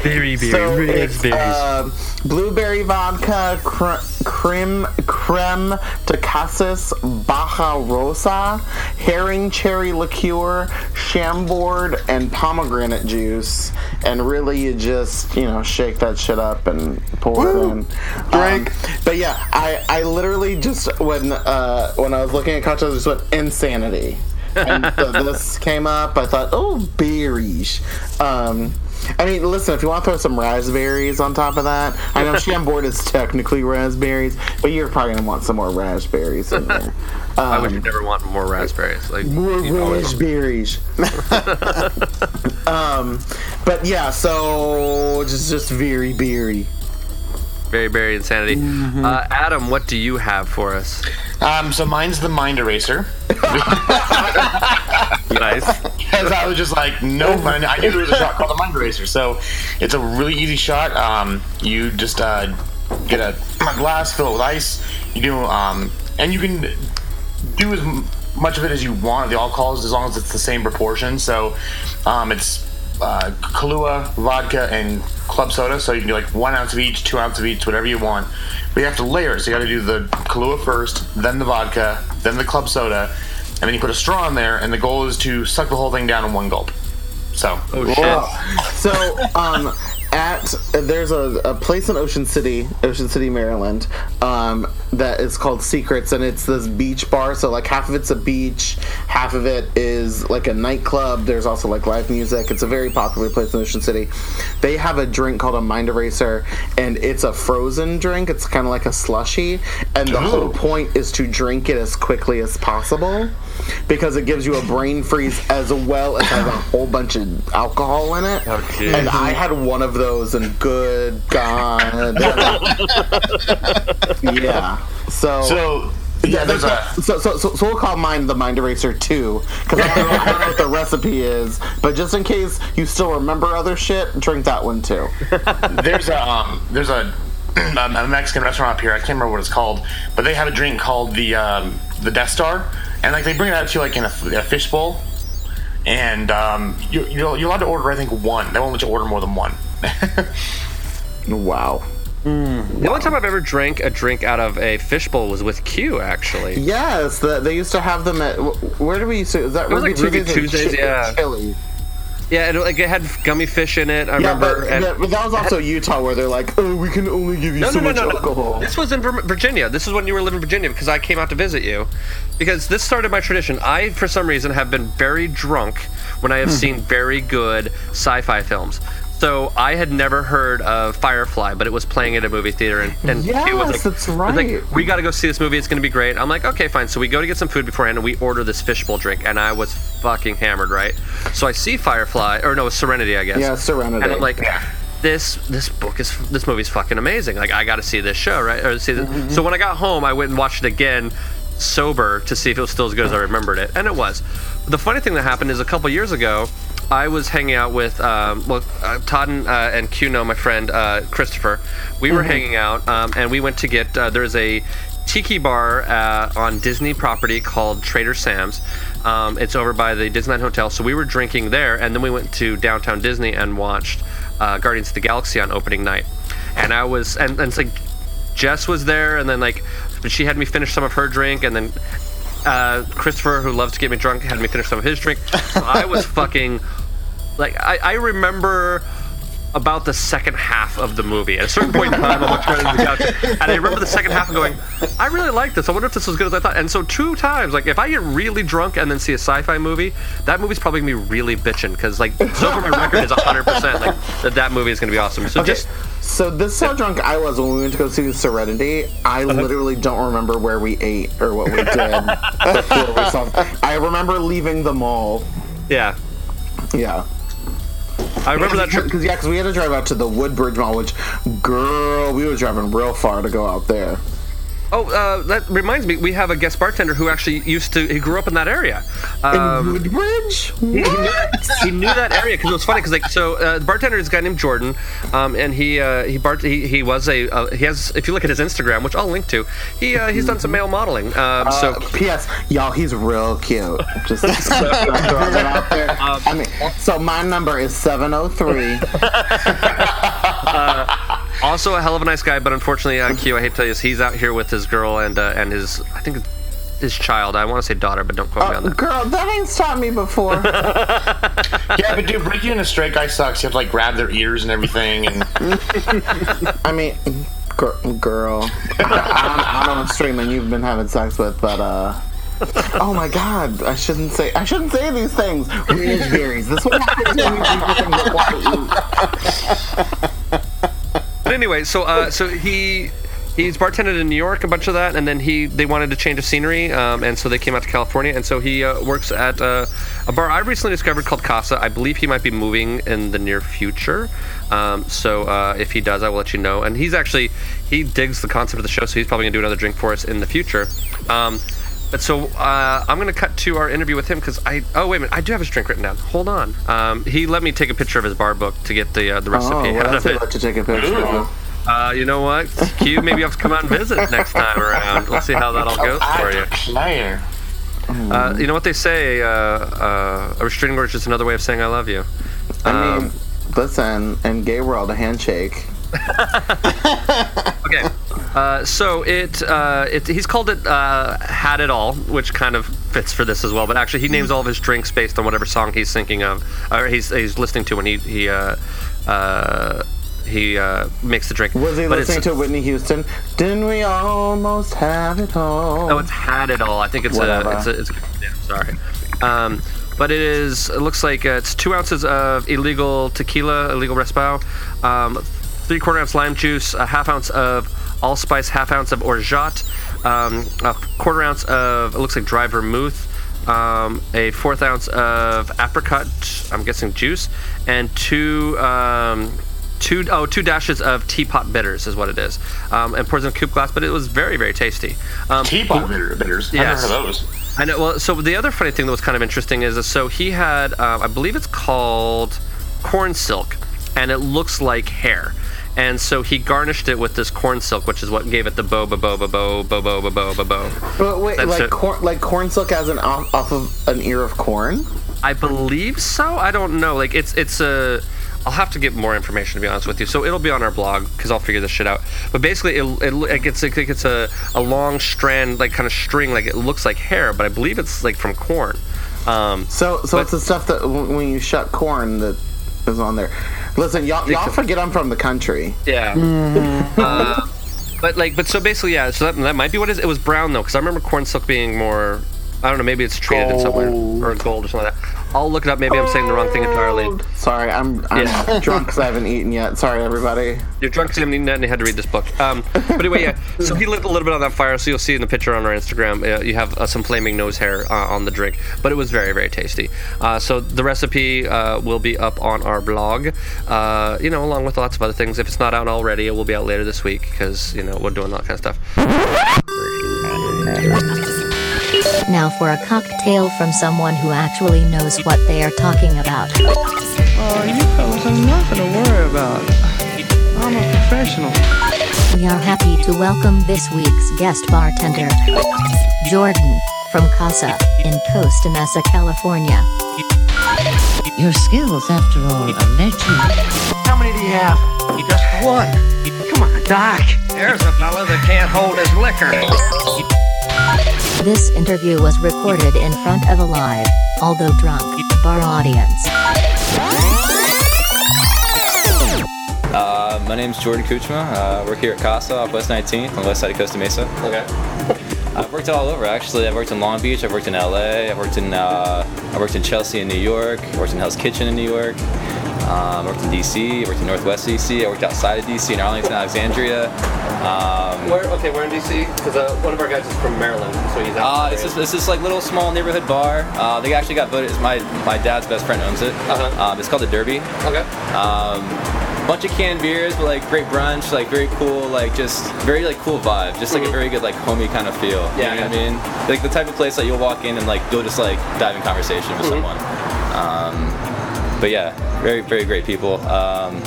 Very So it's uh, blueberry vodka, cr- creme, creme de cassis, baja rosa, Heering cherry liqueur, chambord, and pomegranate juice. And really, you just you know shake that shit up and pour it in. Drink. but yeah, I I literally just when uh, when I was looking at cocktails, I just went insanity. And so this came up. I thought, oh, berries. Um, I mean, listen, if you want to throw some raspberries on top of that, I know Chambord is technically raspberries, but you're probably gonna want some more raspberries in there. I would Um, never want more raspberries. Like more raspberries. um, but yeah, so just just very berry. Very, very insanity. Mm-hmm. Uh, Adam, what do you have for us? Um, so mine's the mind eraser. nice. Because I was just like, nope. I I knew there was a shot called the mind eraser. So it's a really easy shot. Um, you just uh, get a, a glass, fill it with ice. You do, um, and you can do as much of it as you want. The alcohols, as long as it's the same proportion. So um, it's uh, Kahlua, vodka, and club soda. So you can do like one ounce of each, two ounces of each, whatever you want. But you have to layer it. So you got to do the Kahlua first, then the vodka, then the club soda, and then you put a straw in there. And the goal is to suck the whole thing down in one gulp. So. Oh shit. So, um, at there's a, a place in Ocean City, Ocean City, Maryland, um, that is called Secrets, and it's this beach bar. So, like half of it's a beach, half of it is like a nightclub. There's also like live music. It's a very popular place in Ocean City. They have a drink called a Mind Eraser, and it's a frozen drink. It's kind of like a slushy, and the whole oh. point is to drink it as quickly as possible because it gives you a brain freeze as well as has a whole bunch of alcohol in it. and I had one of those, and good God, yeah. So. So yeah, there's a, so, so, so, so we'll call mine the Mind Eraser 2, because I, don't know- I don't know what the recipe is, but just in case you still remember other shit, drink that one too. there's a um, there's a, a Mexican restaurant up here. I can't remember what it's called, but they have a drink called the um, the Death Star, and like they bring it out to you like in a, a fish bowl, and um, you, you're, you're allowed to order I think one. They won't let you order more than one. wow. The only time I've ever drank a drink out of a fishbowl was with Q, actually. Yes, the, they used to have them at. Where do we used to? Is that It was like Ruby Ruby Tuesdays or Tuesdays, Chi- yeah. Chili. Yeah, it, like it had gummy fish in it. I yeah, remember. but, and- yeah, but that was also Utah where they're like, oh, we can only give you no, so no, no, much no, alcohol. no. This was in Virginia. This is when you were living in Virginia because I came out to visit you. Because this started my tradition. I, for some reason, have been very drunk when I have Hmm. seen very good sci-fi films. So I had never heard of Firefly, but it was playing at a movie theater, and, and Q was Yes, like, that's right. like, we got to go see this movie. It's going to be great. I'm like, okay, fine. So we go to get some food beforehand, and we order this fishbowl drink, and I was fucking hammered, right? So I see Firefly, or no, Serenity, I guess. Yeah, Serenity. And I'm like, this this book is this movie's fucking amazing. Like I got to see this show, right? Or see this. Mm-hmm. So when I got home, I went and watched it again, sober, to see if it was still as good as I remembered it, and it was. The funny thing that happened is a couple years ago, I was hanging out with um, well uh, Todd and, uh, and Q my friend uh, Christopher. We were Mhm. hanging out, um, and we went to get uh, there's a tiki bar uh, on Disney property called Trader Sam's. Um, it's over by the Disneyland Hotel. So we were drinking there, and then we went to downtown Disney and watched uh, Guardians of the Galaxy on opening night. And I was, and, and it's like Jess was there, and then like, she had me finish some of her drink, and then uh, Christopher, who loves to get me drunk, had me finish some of his drink. So I was fucking like, I, I remember about the second half of the movie. At a certain point in time, I'm on the couch, and I remember the second half and going, I really like this. I wonder if this is as good as I thought. And so two times, like if I get really drunk and then see a sci-fi movie, that movie's probably gonna be really bitching because like so far my record is 100 percent like that that movie is gonna be awesome. So Okay, just so this is how drunk I was when we went to go see Serenity. I Uh-huh. literally don't remember where we ate or what we did before we saw. I remember leaving the mall. Yeah. Yeah. I remember that trip because yeah, because we had to drive out to the Woodbridge Mall, which, girl, we were driving real far to go out there. Oh, uh, that reminds me. We have a guest bartender who actually used to. He grew up in that area. Um, in Woodbridge. He, he knew, he knew that area because it was funny because like so uh, the bartender is a guy named Jordan, um, and he uh, he bart he, he was a uh, he has if you look at his Instagram which I'll link to he uh, he's done some male modeling. Um, so Uh, P.S. Y'all, he's real cute. Just throwing it out there. Um, I mean, so my number is seven zero three. uh, also a hell of a nice guy, but unfortunately, uh, Q, I hate to tell you, this, he's out here with his girl and uh, and his I think his child. I want to say daughter, but don't quote me on that. Girl, that ain't stopped me before. yeah, but dude, breaking in a straight guy sucks. You have to like grab their ears and everything, and I mean, gir- girl, I, I, I don't know what streaming you've been having sex with, but uh. Oh my god, I shouldn't say I shouldn't say these things. Raspberries. This what happens when you do things that want to eat. But anyway, so uh, so he he's bartended in New York, a bunch of that, and then he they wanted to change of scenery, um, and so they came out to California, and so he uh, works at uh, a bar I recently discovered called Casa. I believe he might be moving in the near future. Um, so uh, if he does, I will let you know. And he's actually he digs the concept of the show, so he's probably gonna do another drink for us in the future. Um, but so uh, I'm gonna cut to our interview with him because I oh wait a minute I do have his drink written down. Hold on. Um, he let me take a picture of his bar book to get the uh, the recipe Oh, out well, of it. about to take a picture. of. Uh, you know what? Q, maybe you have to come out and visit next time around. We'll see how that all goes for you. Player. Uh, you know what they say? Uh, uh, a restraining order is just another way of saying I love you. I Um, mean, listen, in gay world, a handshake. okay. Uh, so it, uh, it he's called it uh, had it all, which kind of fits for this as well. But actually, he names all of his drinks based on whatever song he's thinking of, or he's he's listening to when he he uh, uh, he uh, makes the drink. Was he But listening to Whitney Houston? Didn't we almost have it all? No, it's had it all. I think it's Whatever. a. It's a. It's a yeah, sorry. Um, but it is. It looks like uh, it's two ounces of Ilegal tequila, Ilegal respo, um, three quarter ounce lime juice, a half ounce of allspice, half ounce of orgeat, um, a quarter ounce of it looks like dry vermouth. Um, a fourth ounce of apricot, I'm guessing juice, and two um, two oh two dashes of teapot bitters is what it is, um, and pours in a coupe glass. But it was very very tasty. Um, teapot bitter, bitters. I've never heard of those. I know. Well, so the other funny thing that was kind of interesting is, so he had, uh, I believe it's called corn silk, and it looks like hair and so he garnished it with this corn silk, which is what gave it the boba boba bo boba boba boba. But wait, That's like it. corn, like corn silk as an off, off of an ear of corn. I believe so. I don't know. Like it's it's a. I'll have to get more information to be honest with you. So it'll be on our blog because I'll figure this shit out. But basically, it, it, it gets it gets a, a long strand, like kind of string, like it looks like hair, but I believe it's like from corn. Um, so so but, it's the stuff that when you shut corn that is on there. Listen, y'all, y'all forget I'm from the country. Yeah. Uh, but like, but so basically, yeah. So that, that might be what it is. It was brown though, because I remember corn silk being more. I don't know. Maybe it's treated in somewhere or gold or something like that. I'll look it up. Maybe I'm saying the wrong thing entirely. Sorry, I'm I'm Yeah. drunk because I haven't eaten yet. Sorry, everybody. You're drunk because you haven't eaten that and you had to read this book. Um, but anyway, yeah. So he lit a little bit on that fire, so you'll see in the picture on our Instagram. Uh, you have uh, some flaming nose hair uh, on the drink, but it was very, very tasty. Uh, so the recipe uh, will be up on our blog, uh, you know, along with lots of other things. If it's not out already, it will be out later this week because you know we're doing that kind of stuff. Now for a cocktail from someone who actually knows what they are talking about. Oh, you fellas are nothing to worry about. I'm a professional. We are happy to welcome this week's guest bartender, Jordan from Casa in Costa Mesa, California. Your skills, after all, are legendary. How many do you have? Just one. Come on, Doc. There's a fella that can't hold his liquor. This interview was recorded in front of a live, although drunk, bar audience. Uh, my name is Jordan Kuchma. Uh, I work here at Casa off West 19th on the west side of Costa Mesa. Okay. I've worked all over actually. I've worked in Long Beach. I've worked in LA. I've worked in uh, I worked in Chelsea in New York. I worked in Hell's Kitchen in New York. Um, I worked in DC. I worked in Northwest DC. I worked outside of DC in Arlington, Alexandria. Um, Where? Okay, we're in DC because uh, one of our guys is from Maryland, so he's out. Uh, it's just it's this like little small neighborhood bar. Uh, they actually got voted. It's my my dad's best friend owns it. Uh-huh. Um, it's called the Derby. Okay. Um, bunch of canned beers, but like great brunch, like very cool, like just very like cool vibe, just like a very good like homey kind of feel. Mm-hmm. Yeah, you know what I mean? Like the type of place that you'll walk in and like you'll just like dive in conversation with Mm-hmm. someone. Um, but yeah, very very great people. Um,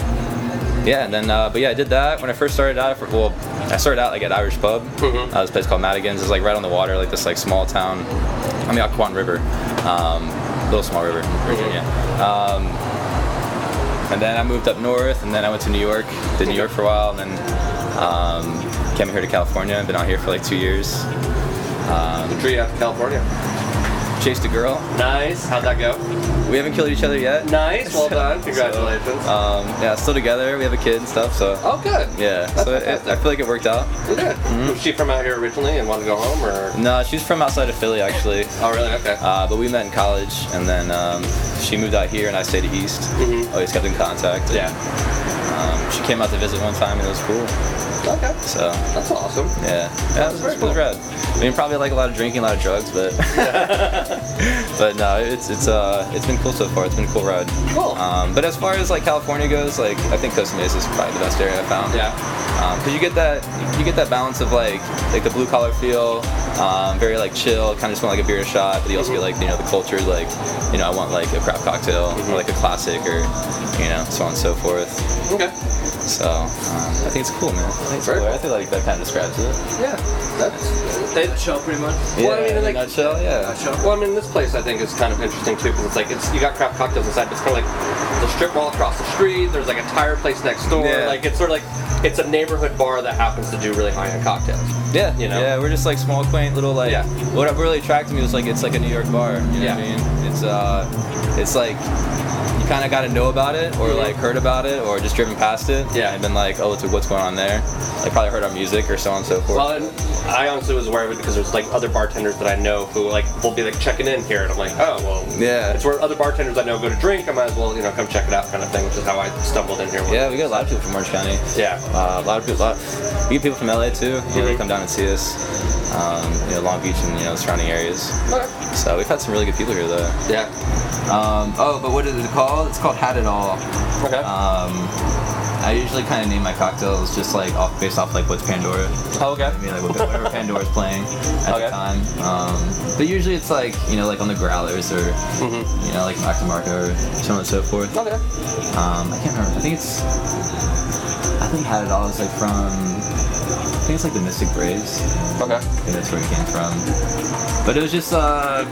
yeah, and then uh, but yeah, I did that when I first started out. For, well, I started out like at Irish Pub. Mm-hmm. Uh, this place called Madigan's. It's like right on the water, like this like small town on the Occoquan River, um, little small river, in Virginia. Um, and then I moved up north, and then I went to New York. Did New York for a while, and then um, came here to California. I've been out here for like two years. Um, drew you out to California? Chased a girl. Nice. How'd that go? We haven't killed each other yet. Nice. Well done. Congratulations. So, um, yeah, still together. We have a kid and stuff. So. Oh, good. Yeah. That's so it, I feel like it worked out. Good. Was she from out here originally and wanted to go home, or? No, she's from outside of Philly actually. Oh, really? Okay. Uh, but we met in college, and then um, she moved out here, and I stayed east. Mhm. Always kept in contact. Yeah. Um, she came out to visit one time, and it was cool. Okay. So. That's awesome. Yeah. Yeah, it was, it was rad. I mean, probably like a lot of drinking, a lot of drugs, but but no, it's it's uh it's been cool so far. It's been a cool ride. Cool. Um, but as far as like California goes, like I think Costa Mesa is probably the best area I found. Yeah. Because you get that you get that balance of like like the blue collar feel, um, very like chill, kind of just want like a beer shot, but you also get like you know the culture like you know I want like a craft cocktail or like a classic or you know so on and so forth. Okay. So um, I think it's cool, man. I think it's cool. I feel like that kind of describes it. Yeah. That's they show pretty much. Yeah, well, I mean, in a like, nutshell, yeah. Well, Mean, this place I think is kind of interesting too because it's like it's you got craft cocktails inside, but it's kind of like the strip mall across the street. There's like a tire place next door. Yeah. Like it's sort of like it's a neighborhood bar that happens to do really high end cocktails. Yeah, You know? Yeah, we're just like small, quaint little like. Yeah. What really attracted me was like it's like a New York bar. You know Yeah. what I mean? It's uh, it's like you kind of got to know about it or like heard about it or just driven past it. Yeah. And been like, oh, what's, what's going on there? Like probably heard our music or so on and so forth. Well, I honestly was aware of it because there's like other bartenders that I know who like will be like checking in here, and I'm like, oh well. Yeah. It's where other bartenders I know go to drink. I might as well you know come check it out, kind of thing, which is how I stumbled in here. yeah, we got a lot of people from Orange County. Yeah. Uh, a lot of people. Lot, we get people from LA too. You know, Mm-hmm. they come down and see us. Um, you know, Long Beach and you know surrounding areas. Okay. So we've had some really good people here though. Yeah. Um, oh, but what is it called? It's called Had It All. Okay. Um, I usually kind of name my cocktails just like off based off like what's Pandora. Oh, okay. I mean, like whatever Pandora's playing at Okay. the time. Um, but usually it's like you know like on the growlers or Mm-hmm. you know like Mac DeMarco or so on and so forth. Okay. Um, I can't remember. I think it's. I think Had It All is like from. I think it's like the Mystic Braves. Okay. I think that's where it came from. But it was just uh,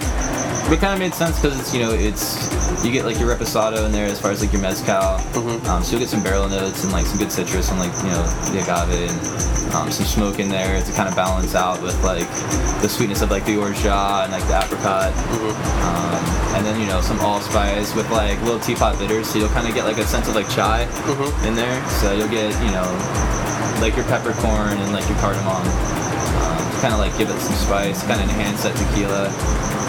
it kind of made sense because it's you know it's you get like your reposado in there as far as like your mezcal. Um, so you'll get some barrel notes and like some good citrus and like you know the agave and um, some smoke in there to kind of balance out with like the sweetness of like the orgeat and like the apricot. Um, and then you know some allspice with like little teapot bitters, so you'll kind of get like a sense of like chai in there. So you'll get you know like your peppercorn and like your cardamom kind of like give it some spice, kind of enhance that tequila,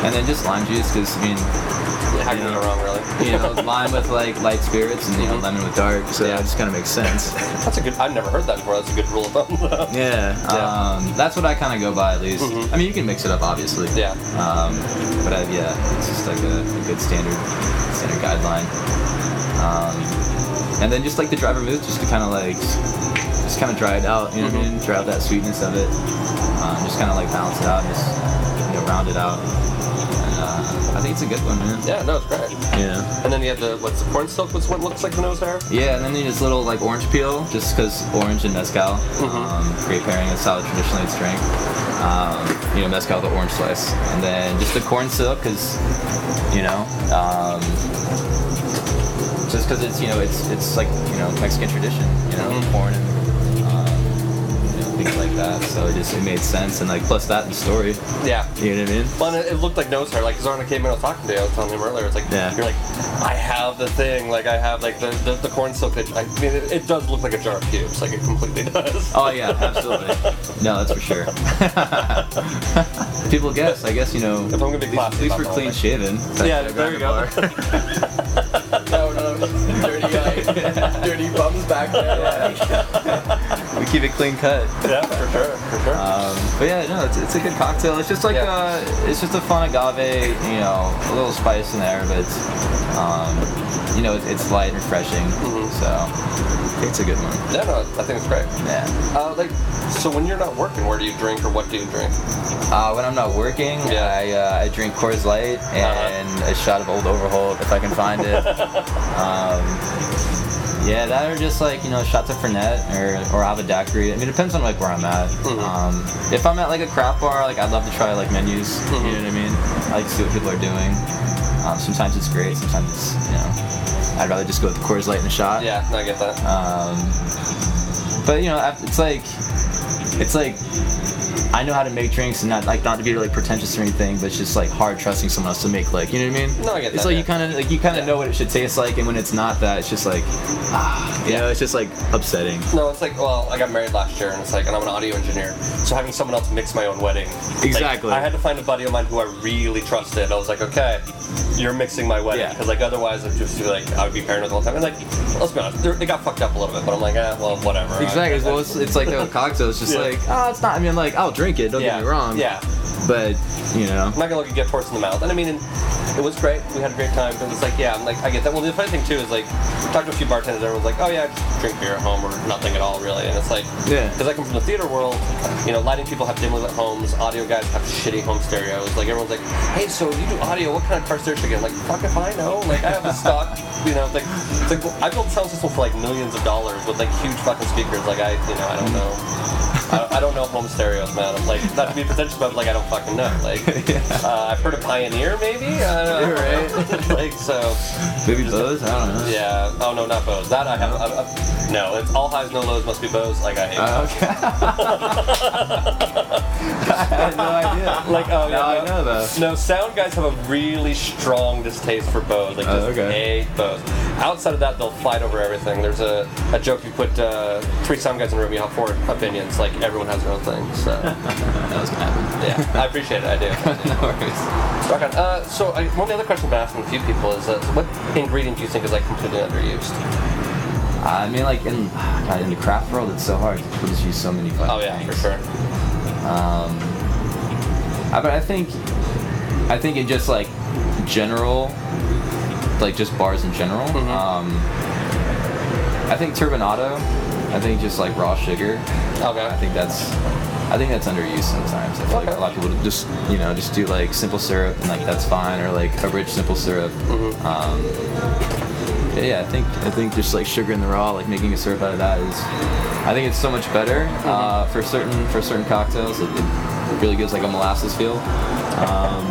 and then just lime juice because I mean. How can you go wrong, really? You know, lime with like light spirits and you know lemon with dark, so yeah. it just kind of makes sense. That's a good. I've never heard that before. That's a good rule of thumb. though. Yeah, um, that's what I kind of go by at least. I mean, you can mix it up, obviously. Yeah. Um, but I, yeah, it's just like a, a good standard standard guideline. Um, and then just like the dry vermouth, just to kind of like just kind of dry it out. You know what I mean? Dry out that sweetness of it. Um, just kind of like balance it out, and just you know round it out. And uh, I think it's a good one, man. Yeah, no, it's great. Yeah. And then you have the what's the corn silk? What's what looks like the nose hair? Yeah, and then you just little like orange peel, just because orange and mezcal. Um, great pairing. That's how traditionally it's drank. Um, you know, mezcal the orange slice, and then just the corn silk, because you know, um, because it's you know it's it's like you know Mexican tradition, you know, corn and um, you know things like that. So it just it made sense, and like plus that in the story. Yeah. You know what I mean? Well, it, it looked like nose hair. Like, because Arna came in, I was talking to you, I was telling him earlier, it's like, Yeah. you're like, I have the thing, like, I have, like, the, the, the corn silk that, I mean, it, it does look like a jar of cubes, like, it completely does. Oh yeah, absolutely. no, that's for sure. People guess. I guess you know. If I'm gonna be at least, at least we're clean shaven. Yeah, there you go. back there. we keep it clean cut. Yeah, for sure, for sure. Um, but yeah, no, it's, it's a good cocktail. It's just like a, it's just a fun agave, you know, a little spice in there, but it's, um, you know, it's, it's light and refreshing. So I think it's a good one. Yeah, no, I think it's great. Yeah. Uh, like, so when you're not working, where do you drink or what do you drink? Uh, when I'm not working, I, uh, I drink Coors Light and a shot of Old Overholt if I can find it. um, yeah, that or just like you know shots of Fernet or or Ava Daiquiri. I mean, it depends on like where I'm at. Um, if I'm at like a craft bar, like I'd love to try like menus. You know what I mean? I like to see what people are doing. Um, sometimes it's great. Sometimes it's you know I'd rather just go with the Coors Light and a shot. Yeah, no, I get that. Um, but you know, it's like, it's like, I know how to make drinks and not like not to be like pretentious or anything, but it's just like hard trusting someone else to make like, you know what I mean? No, I get It's like yeah. you kind of like you kind of know what it should taste like, and when it's not that, it's just like, ah, you know, it's just like upsetting. No, it's like, well, I got married last year, and it's like, and I'm an audio engineer, so having someone else mix my own wedding. like, Exactly. I had to find a buddy of mine who I really trusted. I was like, okay, you're mixing my wedding, Yeah. because like otherwise, I'd just be like, I would be paranoid the whole time. And like, let's be honest, they're- got fucked up a little bit, but I'm like, eh, well, whatever. Exactly. I- Well, it's, it's like a cocktail. It's just Yeah. Like, oh, it's not. I mean, like, I'll drink it. Don't Yeah. get me wrong. Yeah. But you know. I'm not gonna look you get torched in the mouth. And I mean, and it was great. We had a great time. But it's like, yeah, I'm like, I get that. Well, the funny thing too is like, we talked to a few bartenders. Everyone's like, oh yeah, I just drink beer at home or nothing at all really. And it's like, Yeah. because I come from the theater world, you know, lighting people have dimly lit homes. Audio guys have shitty home stereos. Like everyone's like, hey, so you do audio? What kind of car stereo I get? Like, fuck if I know. Like I have a stock. You know, like it's like I built sound system for like millions of dollars with like huge fucking speakers. Like I, you know, I don't know. I, I don't know home stereos, man. I'm like, not to be pretentious, but like I don't fucking know. Like, uh, I've heard of Pioneer, maybe. I don't know. You're like so. Maybe Bose. I don't know. Yeah. Oh no, not Bose. That I have. I, I, no, it's all highs, no lows. Must be Bose. Like I hate. Oh, Bose. I had no idea. Like oh yeah. Now I no, know though. No, sound guys have a really strong distaste for Bose. Like Oh, just okay. hate Bose. Outside of that, they'll fight over everything. There's a, a joke you put uh, three sound guys in a room, you have four opinions. Like everyone has their own thing. So that was gonna happen. yeah, I appreciate it. I do. no worries. Rock on. Uh, so I, one of the other questions I've been asking a few people is, uh, what ingredient do you think is like completely underused? I mean, like in God, in the craft world, it's so hard to just use so many. fucking Oh yeah, for sure. Um, I, but I think, I think in just like general, like just bars in general. Mm-hmm. Um, I think turbinado. I think just like raw sugar. Okay. I think that's. I think that's underused sometimes. I feel like a lot of people just, you know, just do like simple syrup and like that's fine, or like a rich simple syrup. Mm-hmm. Um, yeah, I think I think just like sugar in the raw, like making a syrup out of that is, I think it's so much better uh, for certain for certain cocktails. It, it really gives like a molasses feel. Um,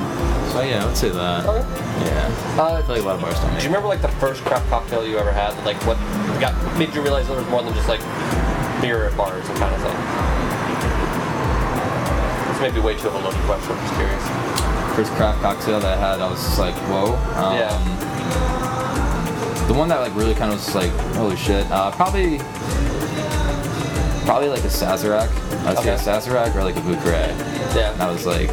so yeah, I would say that. Yeah. Uh, I feel like a lot of bars don't Do you remember like the first craft cocktail you ever had? Like what got made you realize there was more than just like beer at bars and kind of thing? This may be way too of a loaded question. I'm just curious. First craft cocktail that I had, I was just like, whoa. Um, Yeah. The one that like really kind of was like, holy shit. Uh, probably, probably like a Sazerac. I'd say a Okay. Sazerac or like a Bouquet. Yeah. And I was like,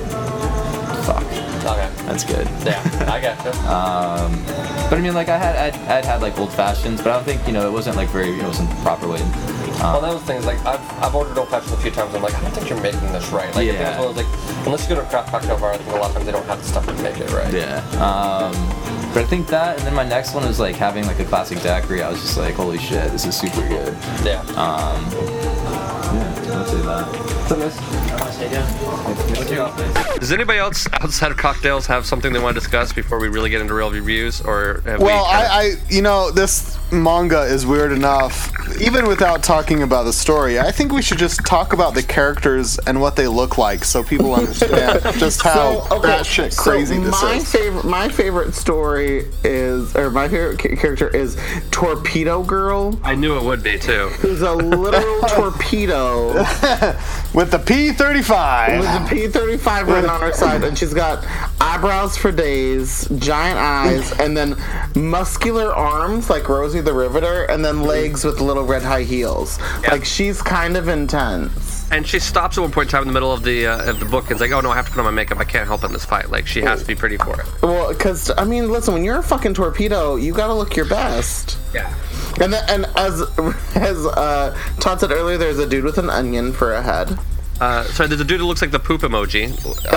fuck. Okay. That's good. Yeah, I gotcha. Um, but I mean, like I had, I'd, I'd had like old fashions, but I don't think you know it wasn't like very, it wasn't properly. Well, that was the thing. is, Like I've, I've ordered old fashioned a few times. I'm like, I don't think you're making this right. Like, I think it's Yeah. one of those, like unless you go to a craft cocktail bar, I think a lot of times they don't have the stuff to make it right. Yeah. Um, but I think that, and then my next one was like having like a classic daiquiri. I was just like, holy shit, this is super good. Yeah. Um, yeah, I'd say that. Does anybody else outside of cocktails have something they want to discuss before we really get into real reviews, or have Well, we kinda- I, I, you know, this manga is weird enough. Even without talking about the story, I think we should just talk about the characters and what they look like, so people understand just how So, okay, batshit so crazy this my is. Favorite, my favorite story is, or my favorite ca- character is Torpedo Girl, I knew it would be too. who's a literal torpedo With the P35. with a P35 written on her side, and she's got eyebrows for days, giant eyes, and then muscular arms like Rosie the Riveter, and then legs with little red high heels. Like she's kind of intense. And she stops at one point in time in the middle of the uh, of the book and is like, "Oh no, I have to put on my makeup. I can't help in this fight. Like she has to be pretty for it." Well, because I mean, listen, when you're a fucking torpedo, you gotta look your best. Yeah. And then, and as as uh, Todd said earlier, there's a dude with an onion for a head. Uh, sorry, there's a dude that looks like the poop emoji. I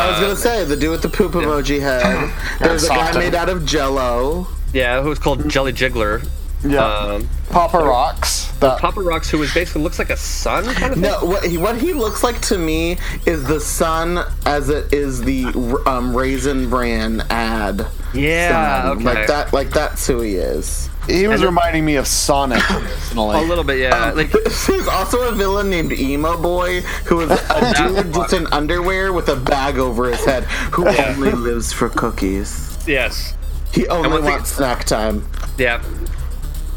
was Uh, gonna say the dude with the poop emoji head. There's a guy made out of Jello. Yeah, who's called Jelly Jiggler. Yeah. Um, Papa Rocks. Papa Rocks, who is basically looks like a sun kind of thing. No, what he, what he looks like to me is the sun as it is the um, Raisin Bran ad. Yeah, okay. Like that. Like that's who he is. He was And- reminding me of Sonic personally. A little bit, yeah. Like There's also a villain named Emo Boy who is a dude just in underwear with a bag over his head who Yeah. only lives for cookies. yes, He only one thing- wants snack time. yeah,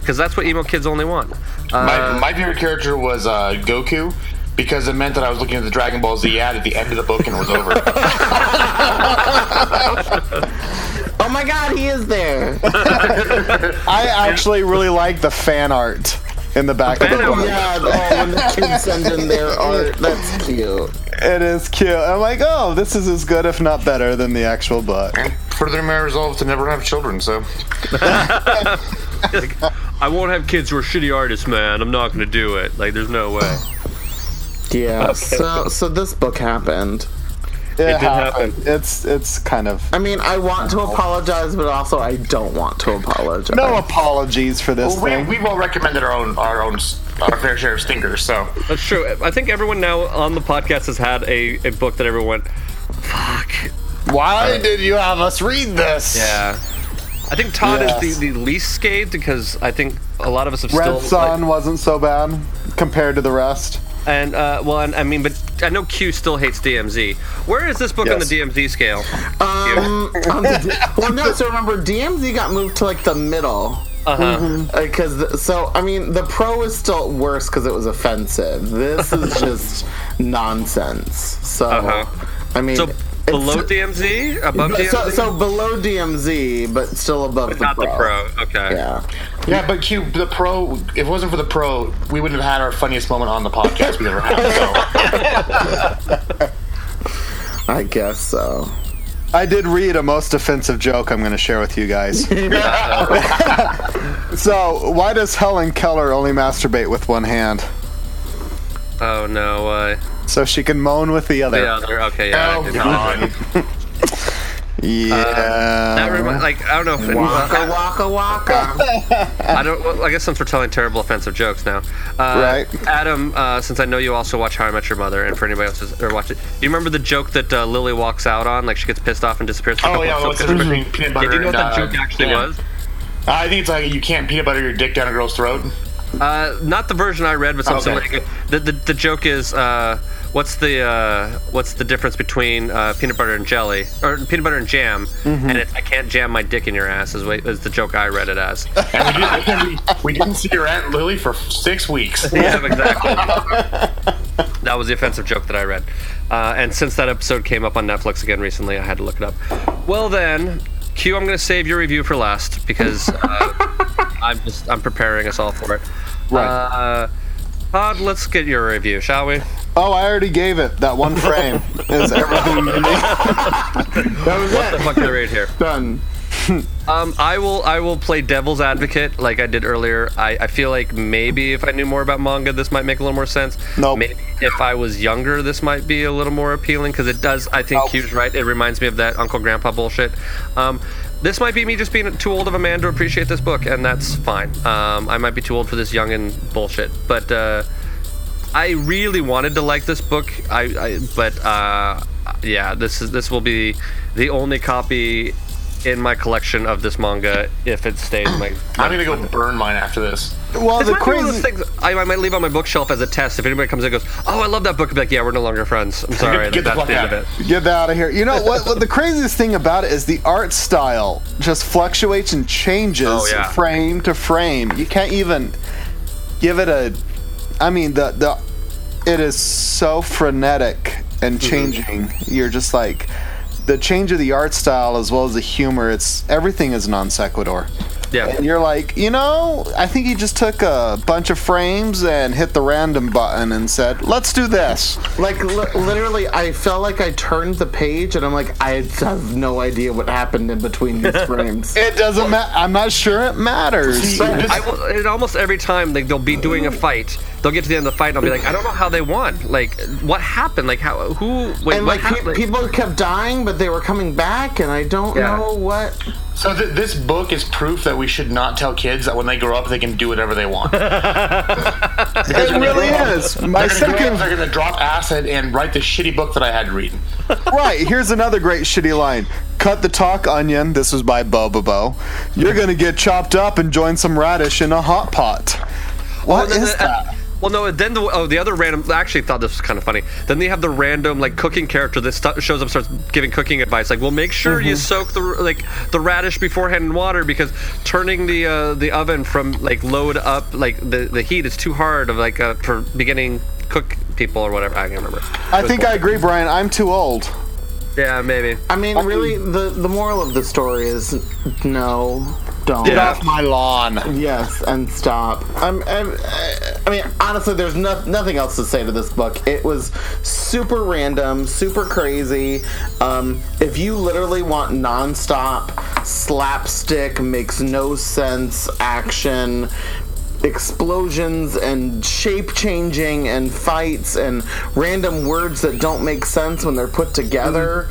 because that's what emo kids only want. Uh, My, my favorite character was uh, Goku because it meant that I was looking at the Dragon Ball Z ad at the end of the book and it was over. Oh my god, he is there. I actually really like the fan art in the back of the book. yeah, oh, when the kids send in their art, that's cute. It is cute. I'm like, oh, this is as good, if not better, than the actual book. and further my resolve to never have children. So like, I won't have kids who are shitty artists, man. I'm not gonna do it. Like, there's no way. Yeah. So, so this book happened. It, did happened. It's it's kind of I mean, I want to apologize, but also I don't want to apologize. no apologies for this well, we, thing. we've all recommended our own our own our fair share of stinkers. So That's true. I think everyone now on the podcast has had a, a book that everyone went, fuck. Why did you have us read this? Yeah. I think Todd Yes. is the, the least scathed because I think a lot of us have Red still. Sun wasn't so bad compared to the rest. And, uh, well, and, I mean, but I know Q still hates DMZ. Where is this book on the Yes. DMZ scale? Um, the well, no. So remember, DMZ got moved to like the middle. Uh huh. Because so I mean the pro is still worse because it was offensive. This is just nonsense. So Uh-huh. I mean, So it's- below DMZ? Above DMZ? so, so below DMZ, but still above But the not pro. the pro. Okay. Yeah. yeah, but Q the pro. If it wasn't for the pro, we wouldn't have had our funniest moment on the podcast we ever had. So. I guess so. I did read a most offensive joke I'm going to share with you guys. so, why does Helen Keller only masturbate with one hand? Oh, no. Uh, So she can moan with the other. the other. Okay, yeah. Oh God! Yeah. That remi- like I don't know if it, Waka waka waka. I don't. Well, I guess since we're telling terrible offensive jokes now, uh, Right. Adam, uh, since I know you also watch How I Met Your Mother, and for anybody else who's or watch it, do you remember the joke that uh, Lily walks out on? Like she gets pissed off and disappears. For Oh yeah, of well, it's between peanut Yeah, do you know what and, that uh, joke actually jam. was? I think it's like you can't peanut butter your dick down a girl's throat. Uh, not the version I read, but something Okay. like the, the the joke is uh, what's the uh, what's the difference between uh, peanut butter and jelly or peanut butter and jam? Mm-hmm. And it's I can't jam my dick in your ass is, what, is the joke I read it as. And we, didn't, we, we didn't see your aunt Lily for six weeks. yeah, exactly. that was the offensive joke that I read. Uh, and since that episode came up on Netflix again recently, I had to look it up. Well then, Q, I'm going to save your review for last because uh, I'm just I'm preparing us all for it. Right. Todd, let's get your review, shall we? Oh, I already gave it. That one frame is everything you need. That was What the fuck did I read here? Done. Um, I will I will play devil's advocate like I did earlier. I, I feel like maybe if I knew more about manga, this might make a little more sense. Nope. Maybe if I was younger, this might be a little more appealing because it does. I think Nope. Q's right. It reminds me of that Uncle Grandpa bullshit. Um, this might be me just being too old of a man to appreciate this book, and that's fine. Um, I might be too old for this young and bullshit, but uh, I really wanted to like this book. I, I but uh, yeah, this is this will be the only copy in my collection of this manga if it stays in my. I'm gonna go burn mine after this. Well, This the might be one of those crazy. things I, I might leave on my bookshelf as a test. If anybody comes in and goes, "Oh, I love that book," I'll be like, "Yeah, we're no longer friends." I'm sorry, Get the that's fuck the end out. of it. Get out of here. You know what, what? The craziest thing about it is the art style just fluctuates and changes Oh, yeah. frame to frame. You can't even give it a. I mean, the the it is so frenetic and Mm-hmm. changing. You're just like the change of the art style as well as the humor. It's everything is non sequitur. Yeah. And you're like, you know, I think he just took a bunch of frames and hit the random button and said, "Let's do this." Like li- literally, I felt like I turned the page and I'm like, I have no idea what happened in between these frames. It doesn't matter. I'm not sure it matters. I will, and almost every time like they'll be doing a fight, they'll get to the end of the fight, and I'll be like, I don't know how they won. Like, what happened? Like, how? Who? Wait, and what like happened? people kept dying, but they were coming back, and I don't Yeah. know what. So th- this book is proof that we should not tell kids that when they grow up they can do whatever they want. It really is. My they're gonna, second up, they're gonna drop acid and write the shitty book that I had to read. right. Here's another great shitty line. Cut the talk, onion. This was by Bobobo. You're gonna get chopped up and join some radish in a hot pot. Oh, what Well, is then- uh, that? Well, no. Then the oh, the other random. I actually thought this was kind of funny. Then they have the random like cooking character that st- shows up, starts giving cooking advice. Like, well, make sure you soak the like the radish beforehand in water because turning the uh, the oven from like load up, like the the heat is too hard of like uh, for beginning cook people or whatever. I can't remember. I think I agree, Brian. I'm too old. Yeah, maybe. I mean, really, the the moral of the story is no, don't. Get off my lawn. Yes, and stop. I'm, I'm, I mean, honestly, there's no, nothing else to say to this book. It was super random, super crazy. Um, if you literally want nonstop slapstick, makes no sense action, explosions and shape changing and fights and random words that don't make sense when they're put together,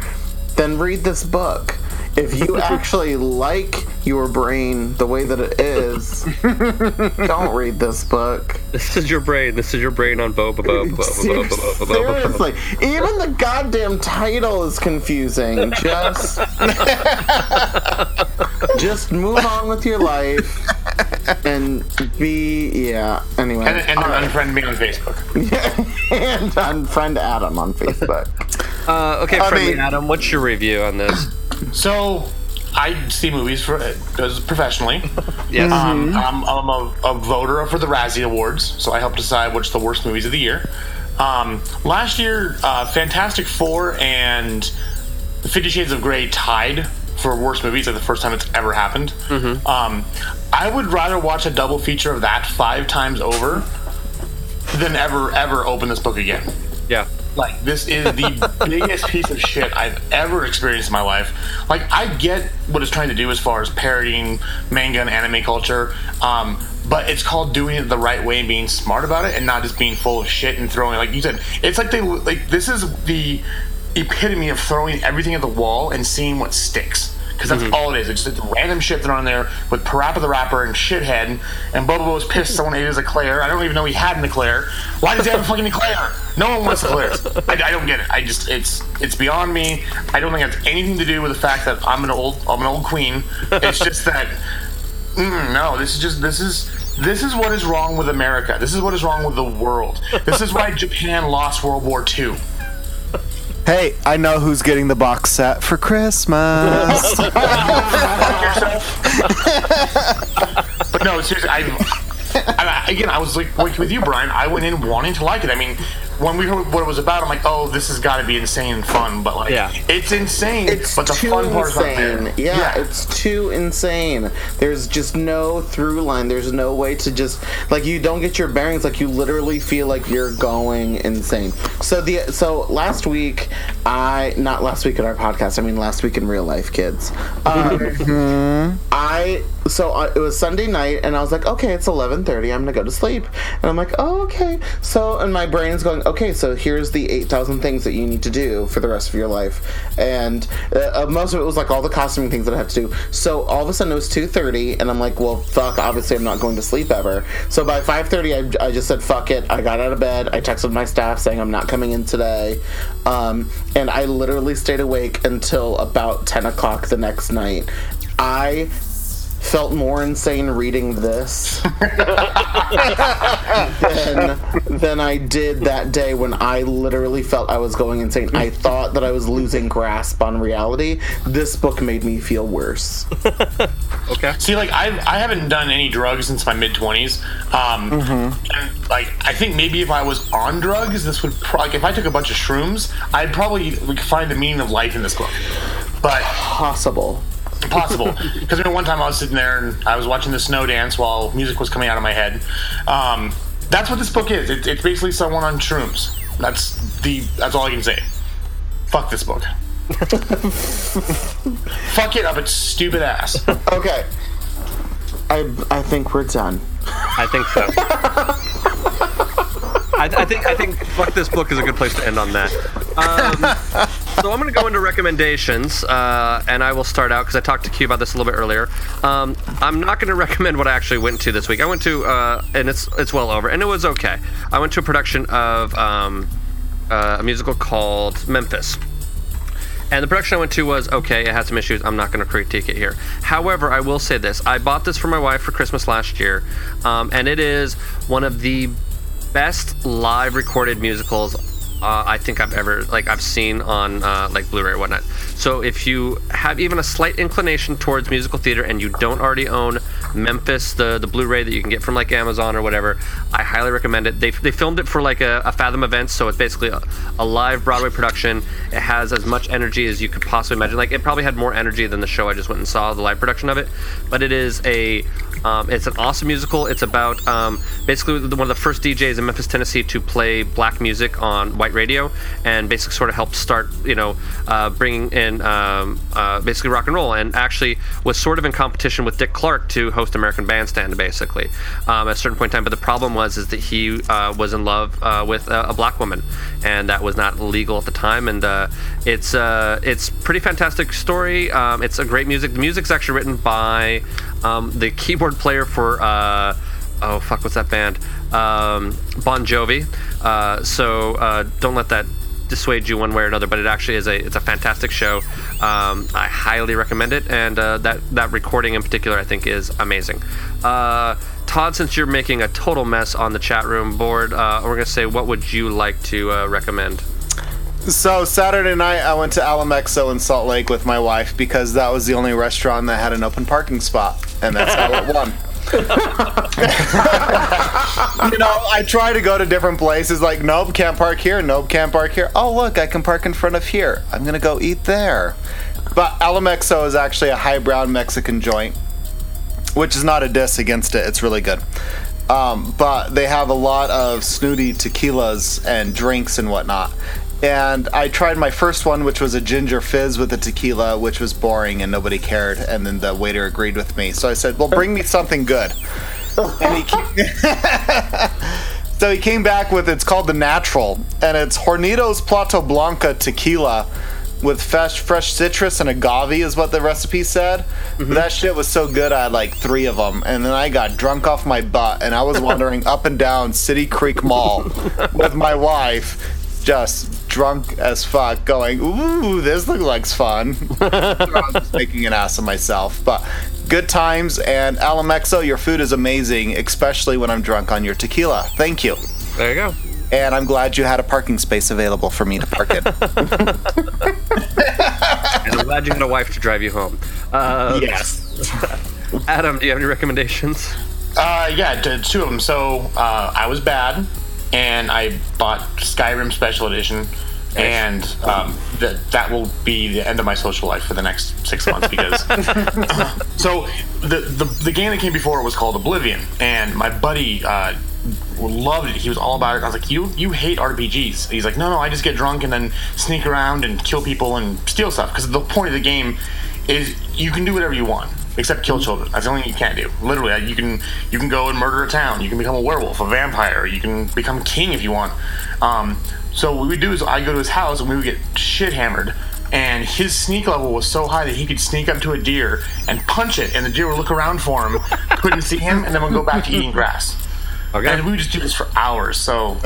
then read this book. If you actually like your brain the way that it is, don't read this book. This is your brain. This is your brain on Boba Boba Seriously, even the goddamn title is confusing. Just, just move on with your life and be yeah. Anyway, and, and right. unfriend me on Facebook. And unfriend Adam on Facebook. Uh, okay, friendly mean, Adam, what's your review on this? So I see movies for as professionally. Yes. Um, I'm, I'm a, a voter for the Razzie Awards, so I help decide which the worst movies of the year. Um, last year, uh, Fantastic Four and Fifty Shades of Grey tied for worst movies. Like the first time it's ever happened. Um, I would rather watch a double feature of that five times over than ever ever open this book again. Yeah. Like this is the biggest piece of shit I've ever experienced in my life. Like I get what it's trying to do as far as parodying manga and anime culture, um, but it's called doing it the right way and being smart about it, and not just being full of shit and throwing. Like you said, it's like they like this is the epitome of throwing everything at the wall and seeing what sticks. Because that's mm-hmm. all it is. It's just random shit thrown on there with Parappa the Rapper and Shithead. And Bobo was pissed someone ate his eclair. I don't even know he had an eclair. Why does he have a fucking eclair? No one wants eclairs. I, I don't get it. I just it's it's beyond me. I don't think it has anything to do with the fact that I'm an old I'm an old queen. It's just that no. This is just this is This is what is wrong with America. This is what is wrong with the world. This is why Japan lost World War II. Hey, I know who's getting the box set for Christmas. But no, seriously, I, I, again, I was like, like with you, Brian. I went in wanting to like it. I mean, when we heard what it was about, I'm like, oh, this has got to be insane and fun. But like, Yeah. it's insane. It's but the too fun part's not insane. there. Yeah, it's too insane. There's just no through line. There's no way to just like you don't get your bearings. Like you literally feel like you're going insane. So the so last week, I not last week in our podcast. I mean last week in real life, kids. Um, I so uh, it was Sunday night, and I was like, okay, it's eleven thirty. I'm gonna go to sleep, and I'm like, oh, okay. So and my brain's going, okay, so here's the eight thousand things that you need to do for the rest of your life, and uh, uh, most of it was like all the costuming things that I have to do. So all of a sudden it was two thirty, and I'm like, well, fuck. Obviously, I'm not going to sleep ever. So by five thirty, I, I just said, fuck it. I got out of bed. I texted my staff saying I'm not coming in today, um, and I literally stayed awake until about ten o'clock the next night. I felt more insane reading this than, than I did that day when I literally felt I was going insane. I thought that I was losing grasp on reality. This book made me feel worse. Okay. See, like I, I haven't done any drugs since my mid twenties. Um, and, like I think maybe if I was on drugs, this would pro- like if I took a bunch of shrooms, I'd probably like, find the meaning of life in this book. But possible, possible. Because I mean, one time I was sitting there and I was watching the snow dance while music was coming out of my head. Um, that's what this book is. It, it's basically someone on shrooms. That's the. That's all I can say. Fuck this book. Fuck it up its stupid ass. Okay. I I think we're done. I think so. I, I think I think fuck this book is a good place to end on that. Um, so I'm going to go into recommendations, uh, and I will start out because I talked to Q about this a little bit earlier. Um, I'm not going to recommend what I actually went to this week. I went to, uh, and it's it's well over, and it was okay. I went to a production of um, uh, a musical called Memphis. And the production I went to was okay. It had some issues. I'm not going to critique it here. However, I will say this: I bought this for my wife for Christmas last year, um, and it is one of the best live recorded musicals uh, I think I've ever like I've seen on uh, like Blu-ray or whatnot. So if you have even a slight inclination towards musical theater and you don't already own Memphis, the the Blu-ray that you can get from like Amazon or whatever, I highly recommend it. They, they filmed it for like a, a Fathom event, so it's basically a, a live Broadway production. It has as much energy as you could possibly imagine. Like it probably had more energy than the show I just went and saw, the live production of it. But it is a um, it's an awesome musical. It's about um, basically one of the first DJs in Memphis, Tennessee, to play black music on white radio, and basically sort of helped start, you know, uh, bringing in um, uh, basically rock and roll, and actually was sort of in competition with Dick Clark to host American Bandstand, basically, um, at a certain point in time. But the problem was is that he uh, was in love uh, with a, a black woman, and that was not legal at the time. And uh, it's uh, it's pretty fantastic story. Um, it's a great music. The music's actually written by um, the keyboard player for uh, oh fuck what's that band? Um, Bon Jovi. Uh, so uh, don't let that dissuade you one way or another but it actually is a it's a fantastic show. Um, I highly recommend it and uh, that that recording in particular I think is amazing. Uh, Todd since you're making a total mess on the chat room board uh, we're gonna say what would you like to uh, recommend So Saturday night, I went to Alamexo in Salt Lake with my wife because that was the only restaurant that had an open parking spot, and that's how it won. you know, I try to go to different places. Like, nope, can't park here. Nope, can't park here. Oh, look, I can park in front of here. I'm gonna go eat there. But Alamexo is actually a highbrow Mexican joint, which is not a diss against it. It's really good. Um, but they have a lot of snooty tequilas and drinks and whatnot. And I tried my first one, which was a ginger fizz with a tequila, which was boring and nobody cared. And then the waiter agreed with me. So I said, Well, bring me something good. And he came, so he came back with it's called the Natural, and it's Hornitos Plata Blanca tequila with fresh, fresh citrus and agave, is what the recipe said. Mm-hmm. That shit was so good, I had like three of them. And then I got drunk off my butt, and I was wandering up and down City Creek Mall with my wife just drunk as fuck, going, "Ooh, this looks like fun." I was just making an ass of myself, but good times. And Alamexo, your food is amazing, especially when I'm drunk on your tequila. Thank you. There you go. And I'm glad you had a parking space available for me to park in. And I'm glad you had a wife to drive you home. Uh, yes. Adam, do you have any recommendations? Uh, yeah, t- two of them. So uh, I was bad, and I bought Skyrim Special Edition, and um, that that will be the end of my social life for the next six months because. so the, the the game that came before it was called Oblivion, and my buddy. Uh, loved it. He was all about it. I was like, "You you hate RPGs?" He's like, "No, no, I just get drunk and then sneak around and kill people and steal stuff." Because the point of the game is you can do whatever you want except kill children. That's the only thing you can't do. Literally, you can you can go and murder a town. You can become a werewolf, a vampire. You can become king if you want. Um, so what we do is I go to his house and we would get shit hammered. And his sneak level was so high that he could sneak up to a deer and punch it, and the deer would look around for him, couldn't see him, and then would go back to eating grass. Okay. And we would just do this for hours. So,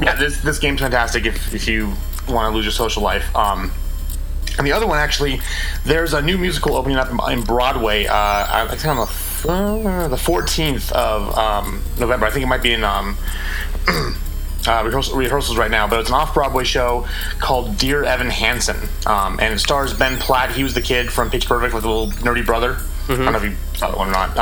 yeah, this this game's fantastic if, if you want to lose your social life. Um, and the other one, actually, there's a new musical opening up in, Broadway. Uh, I think on the the 14th of um, November. I think it might be in um, uh, rehearsal, rehearsals right now, but it's an off-Broadway show called Dear Evan Hansen, um, and it stars Ben Platt. He was the kid from Pitch Perfect with the little nerdy brother. I don't know if you saw that one or not.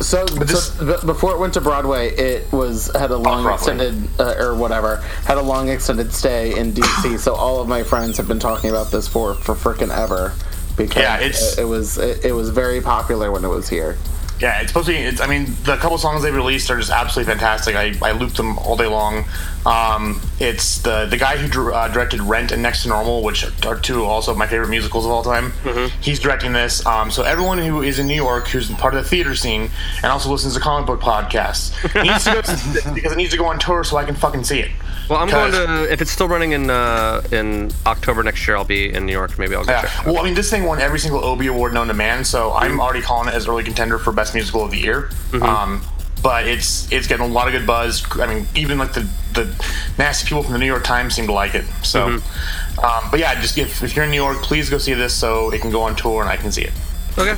So, so b- before it went to Broadway, it was had a long extended uh, or whatever had a long extended stay in DC. so all of my friends have been talking about this for for frickin' ever because Yeah, it, it was it, it was very popular when it was here. Yeah, it's supposed to be. It's, I mean, the couple songs they've released are just absolutely fantastic. I, I looped them all day long. Um, it's the the guy who drew, uh, directed Rent and Next to Normal, which are two also my favorite musicals of all time. He's directing this. Um, so everyone who is in New York, who's part of the theater scene, and also listens to comic book podcasts, needs to go to because it needs to go on tour so I can fucking see it. Well, I'm going to. If it's still running in uh, in October next year, I'll be in New York. Maybe I'll go check. Yeah. out. Well, I mean, this thing won every single Obie Award known to man, so I'm already calling it as early contender for best musical of the year. Um, but it's it's getting a lot of good buzz. I mean, even like the the nasty people from the New York Times seem to like it. So, um, but yeah, just if, if you're in New York, please go see this so it can go on tour and I can see it. Okay.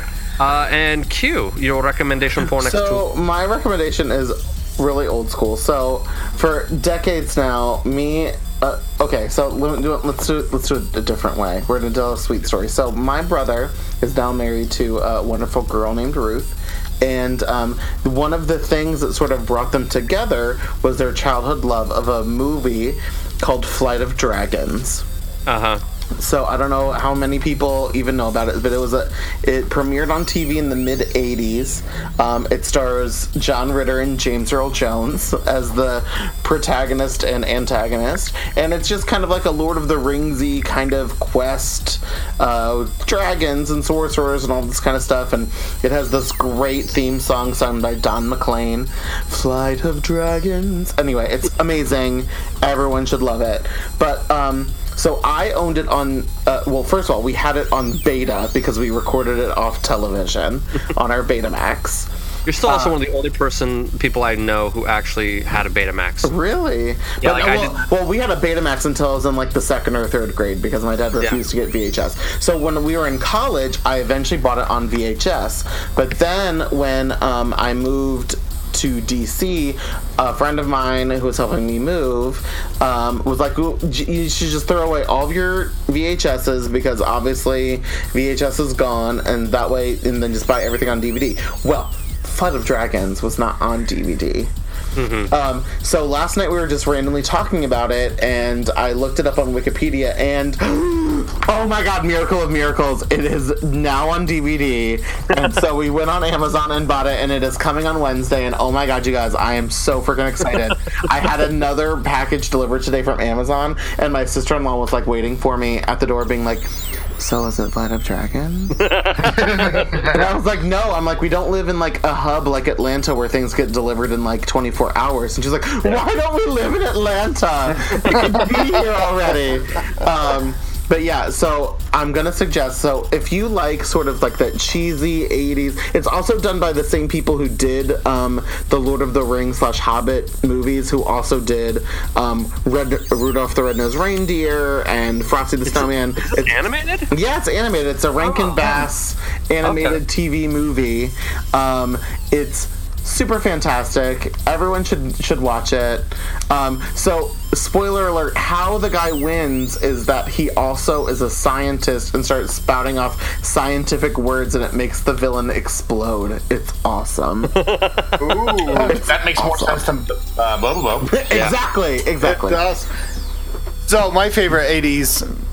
Uh, and Q, your recommendation for next So my recommendation is really old school. So for decades now, me. Uh, okay, so let- do it- let's do it, let's do it a different way. We're gonna tell a sweet story. So my brother is now married to a wonderful girl named Ruth. And um, one of the things that sort of brought them together was their childhood love of a movie called Flight of Dragons. Uh huh. So I don't know how many people even know about it, but it was a it premiered on TV in the mid '80s. Um, it stars John Ritter and James Earl Jones as the protagonist and antagonist, and it's just kind of like a Lord of the Ringsy kind of quest, uh, dragons and sorcerers and all this kind of stuff. And it has this great theme song sung by Don McLean, "Flight of Dragons." Anyway, it's amazing. Everyone should love it. But um, so I owned it on. Uh, well, first of all, we had it on beta because we recorded it off television on our Betamax. You're still also Uh, one of the only person people I know who actually had a Betamax. Really? Yeah, But, like well, well, we had a Betamax until I was in like the second or third grade because my dad refused to get VHS. So when we were in college, I eventually bought it on VHS. But then when um, I moved to DC, a friend of mine who was helping me move um, was like, "You should just throw away all of your VHSs because obviously VHS is gone, and that way, and then just buy everything on DVD." Well, Flight of Dragons was not on DVD. Um, so last night we were just randomly talking about it, and I looked it up on Wikipedia, and oh my god, miracle of miracles! It is now on DVD, and so we went on Amazon and bought it, and it is coming on Wednesday. And oh my god, you guys, I am so freaking excited! I had another package delivered today from Amazon, and my sister-in-law was like waiting for me at the door, being like. So is it Flight of Dragons? and I was like, no. I'm like, we don't live in like a hub like Atlanta where things get delivered in like 24 hours. And she's like, why don't we live in Atlanta? It could be here already. Um, But yeah, so I'm gonna suggest. So if you like sort of like that cheesy '80s, it's also done by the same people who did um, the Lord of the Rings slash Hobbit movies, who also did um, Red Rudolph the Red-Nosed Reindeer and Frosty the Snowman. It's animated. Yeah, it's animated. It's a Rankin Bass animated TV movie. Um, it's super fantastic. Everyone should should watch it. Um, so, spoiler alert: how the guy wins is that he also is a scientist and starts spouting off scientific words, and it makes the villain explode. It's awesome. that makes more sense than uh, Bobo Bo. exactly. Exactly. It does. So my favorite '80s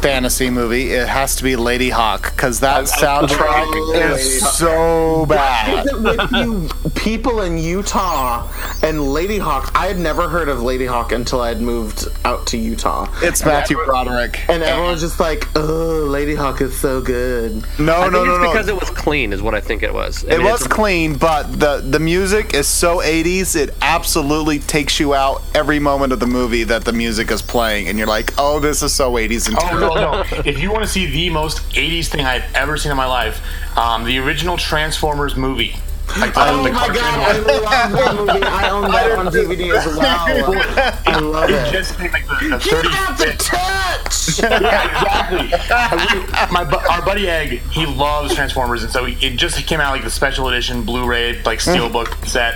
fantasy movie, it has to be Ladyhawke because that soundtrack is so bad. with you people in Utah and Ladyhawke. I had never heard of Ladyhawke until I had moved out to Utah. It's Matthew Broderick. And everyone was just like, "Oh, Ladyhawke is so good." No, I no, think no, it's no. because it was clean, is what I think it was. I It mean, was clean, but the the music is so 80s. It absolutely takes you out every moment of the movie that the music is playing, and you're like, "Oh, this is so 80s." And Oh no, no! If you want to see the most '80s thing I've ever seen in my life, um, the original Transformers movie. Like the, Oh the my cartoon god, I love that movie. I own that on DVD as well. I love It it. just came like the, the You 30 have to touch. yeah, exactly. My our buddy Egg, he loves Transformers, and so it just came out like the special edition Blu-ray, like steelbook set.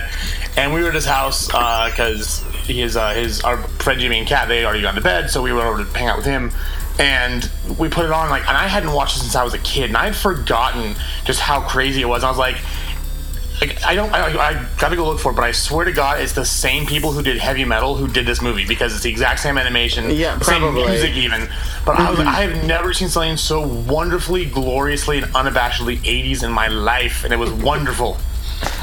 And we were at his house because his uh, his our friend Jimmy and Kat they had already gone to bed, so we went over to hang out with him. And we put it on like, and I hadn't watched it since I was a kid, and i'd forgotten just how crazy it was. I was like. Like, I don't. I, I gotta go look for it, but I swear to God, it's the same people who did Heavy Metal who did this movie because it's the exact same animation, Yeah, same music even. But I was Mm-hmm. like, I have never seen something so wonderfully, gloriously, and unabashedly 80s in my life, and it was wonderful.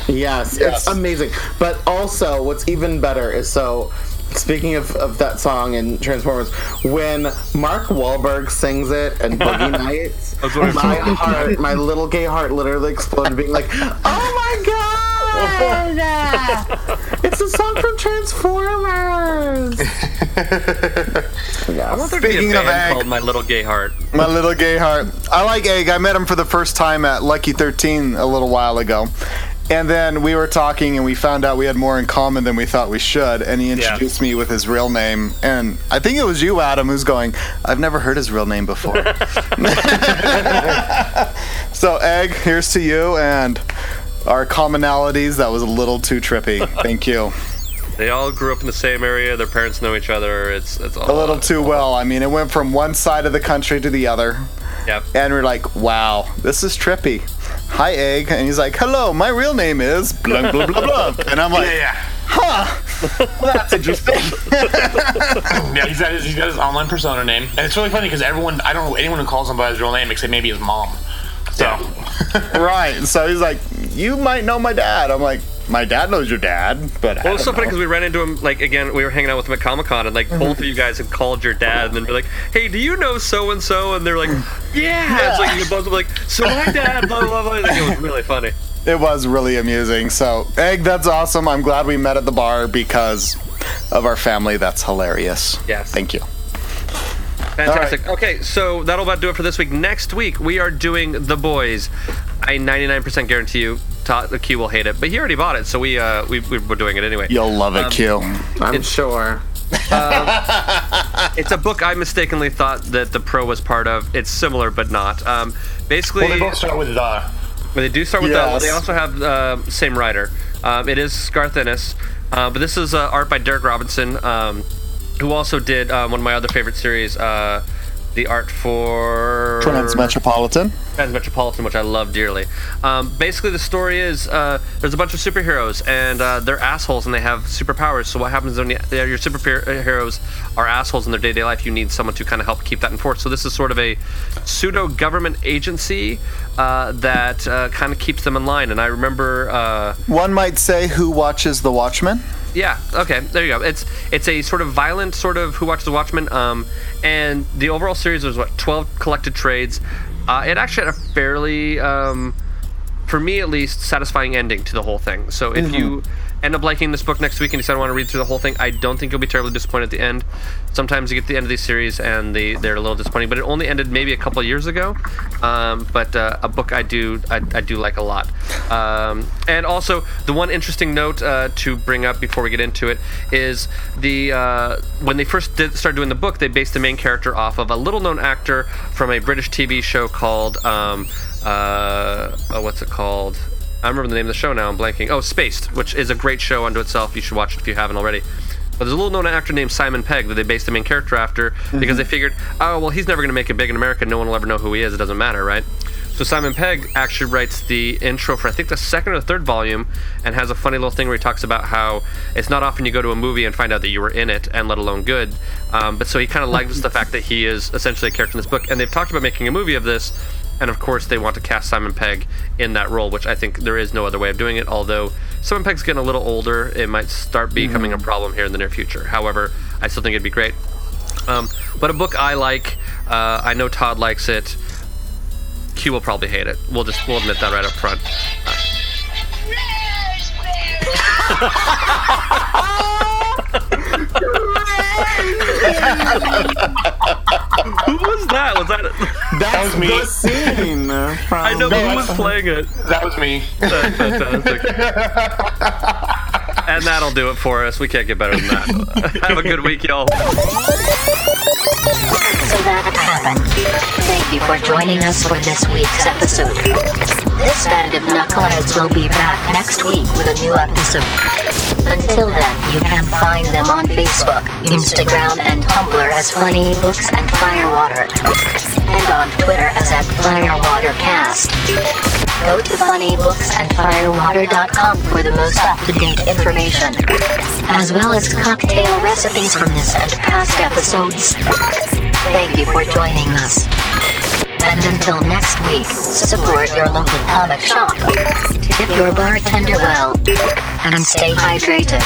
Yes, it's amazing. But also, what's even better is so. Speaking of, of that song in Transformers, when Mark Wahlberg sings it and Boogie Nights, my heart, my little gay heart, literally exploded, being like, "Oh my god, it's a song from Transformers!" I want there to Speaking be a of band Egg- called My Little Gay Heart. My little gay heart. I like Egg. I met him for the first time at Lucky 13 a little while ago. And then we were talking and we found out we had more in common than we thought we should. And he introduced me with his real name. And I think it was you, Adam, who's going, I've never heard his real name before. so, Egg, here's to you and our commonalities. That was a little too trippy. Thank you. They all grew up in the same area. Their parents know each other. It's it's all A little too well. I mean, it went from one side of the country to the other. Yep. And we're like, wow, this is trippy. Hi, Egg. And he's like, hello, my real name is blah, blah, blah, blah. And I'm like, yeah, yeah. huh, well, that's interesting. yeah, he's got his he's got his online persona name, and it's really funny because everyone I don't know anyone who calls him by his real name except maybe his mom. So right. So he's like, you might know my dad. I'm like, my dad knows your dad, but Well, it's so funny because we ran into him like again. We were hanging out with him at Comic Con, and like mm-hmm. both of you guys had called your dad, and then be like, "Hey, do you know so and so?" And they're like, "Yeah." It's like you both were like, "So my dad." Blah blah blah. Like, it was really funny. It was really amusing. So, Egg, that's awesome. I'm glad we met at the bar because of our family. That's hilarious. Yes. Thank you. Fantastic. Okay, so that'll about do it for this week. Next week we are doing The Boys. I 99% guarantee you, Todd, the Q will hate it, but he already bought it, so we uh we, we we're doing it anyway. You'll love it, Um, Q. I'm sure. It's a book I mistakenly thought that the Pro was part of. It's similar, but not. Um, basically, well, they both start with uh, the. But they do start with that. Well, they also have uh, same writer. Um, it is Garth Ennis, uh, but this is uh, art by Darick Robertson, um, who also did uh, one of my other favorite series, uh, the art for Transmetropolitan. Transmetropolitan, which I love dearly. Um, basically, the story is uh, there's a bunch of superheroes and uh, they're assholes and they have superpowers. So what happens when you, your superheroes are assholes in their day-to-day life? You need someone to kind of help keep that in force. So this is sort of a pseudo-government agency uh, that uh, kind of keeps them in line. And I remember. Uh, One might say, who watches The Watchmen? Yeah. Okay. There you go. It's it's a sort of violent sort of Who Watches the Watchmen. Um, and the overall series was what twelve collected trades. Uh, it actually had a fairly, um, for me at least, satisfying ending to the whole thing. So if you end up liking this book next week and decide I want to read through the whole thing, I don't think you'll be terribly disappointed at the end. Sometimes you get the end of these series and they they're a little disappointing, but it only ended maybe a couple years ago. Um, but uh, a book I do I, I do like a lot. Um, and also the one interesting note uh, to bring up before we get into it is the uh, when they first did, started doing the book, they based the main character off of a little known actor from a British TV show called um, uh, what's it called? I remember the name of the show now. I'm blanking. Oh, Spaced, which is a great show unto itself. You should watch it if you haven't already. But there's a little known actor named Simon Pegg that they based the main character after because they figured, oh, well, he's never going to make it big in America. No one will ever know who he is. It doesn't matter, right? So Simon Pegg actually writes the intro for I think the second or third volume, and has a funny little thing where he talks about how it's not often you go to a movie and find out that you were in it, and let alone good. Um, but so he kind of likes the fact that he is essentially a character in this book, and they've talked about making a movie of this, and of course they want to cast Simon Pegg in that role, which I think there is no other way of doing it. Although Simon Pegg's getting a little older, it might start becoming a problem here in the near future. However, I still think it'd be great. Um, but a book I like, uh, I know Todd likes it. Q will probably hate it. We'll just we'll admit that right up front. Who was that? Was that? That was me. The scene from I know, but who was playing it? That was me. That's fantastic. and that'll do it for us. We can't get better than that. Have a good week, y'all. So that happened. Thank you for joining us for this week's episode. This band of knuckleheads will be back next week with a new episode. Until then, you can find them on Facebook, Instagram, and Tumblr as Funny Books and Firewater, and on Twitter as at FirewaterCast. Go to funnybooksandfirewater.com for the most up-to-date information, as well as cocktail recipes from this and past episodes. Thank you for joining us. And until next week, support your local comic shop, tip your bartender well, and stay hydrated.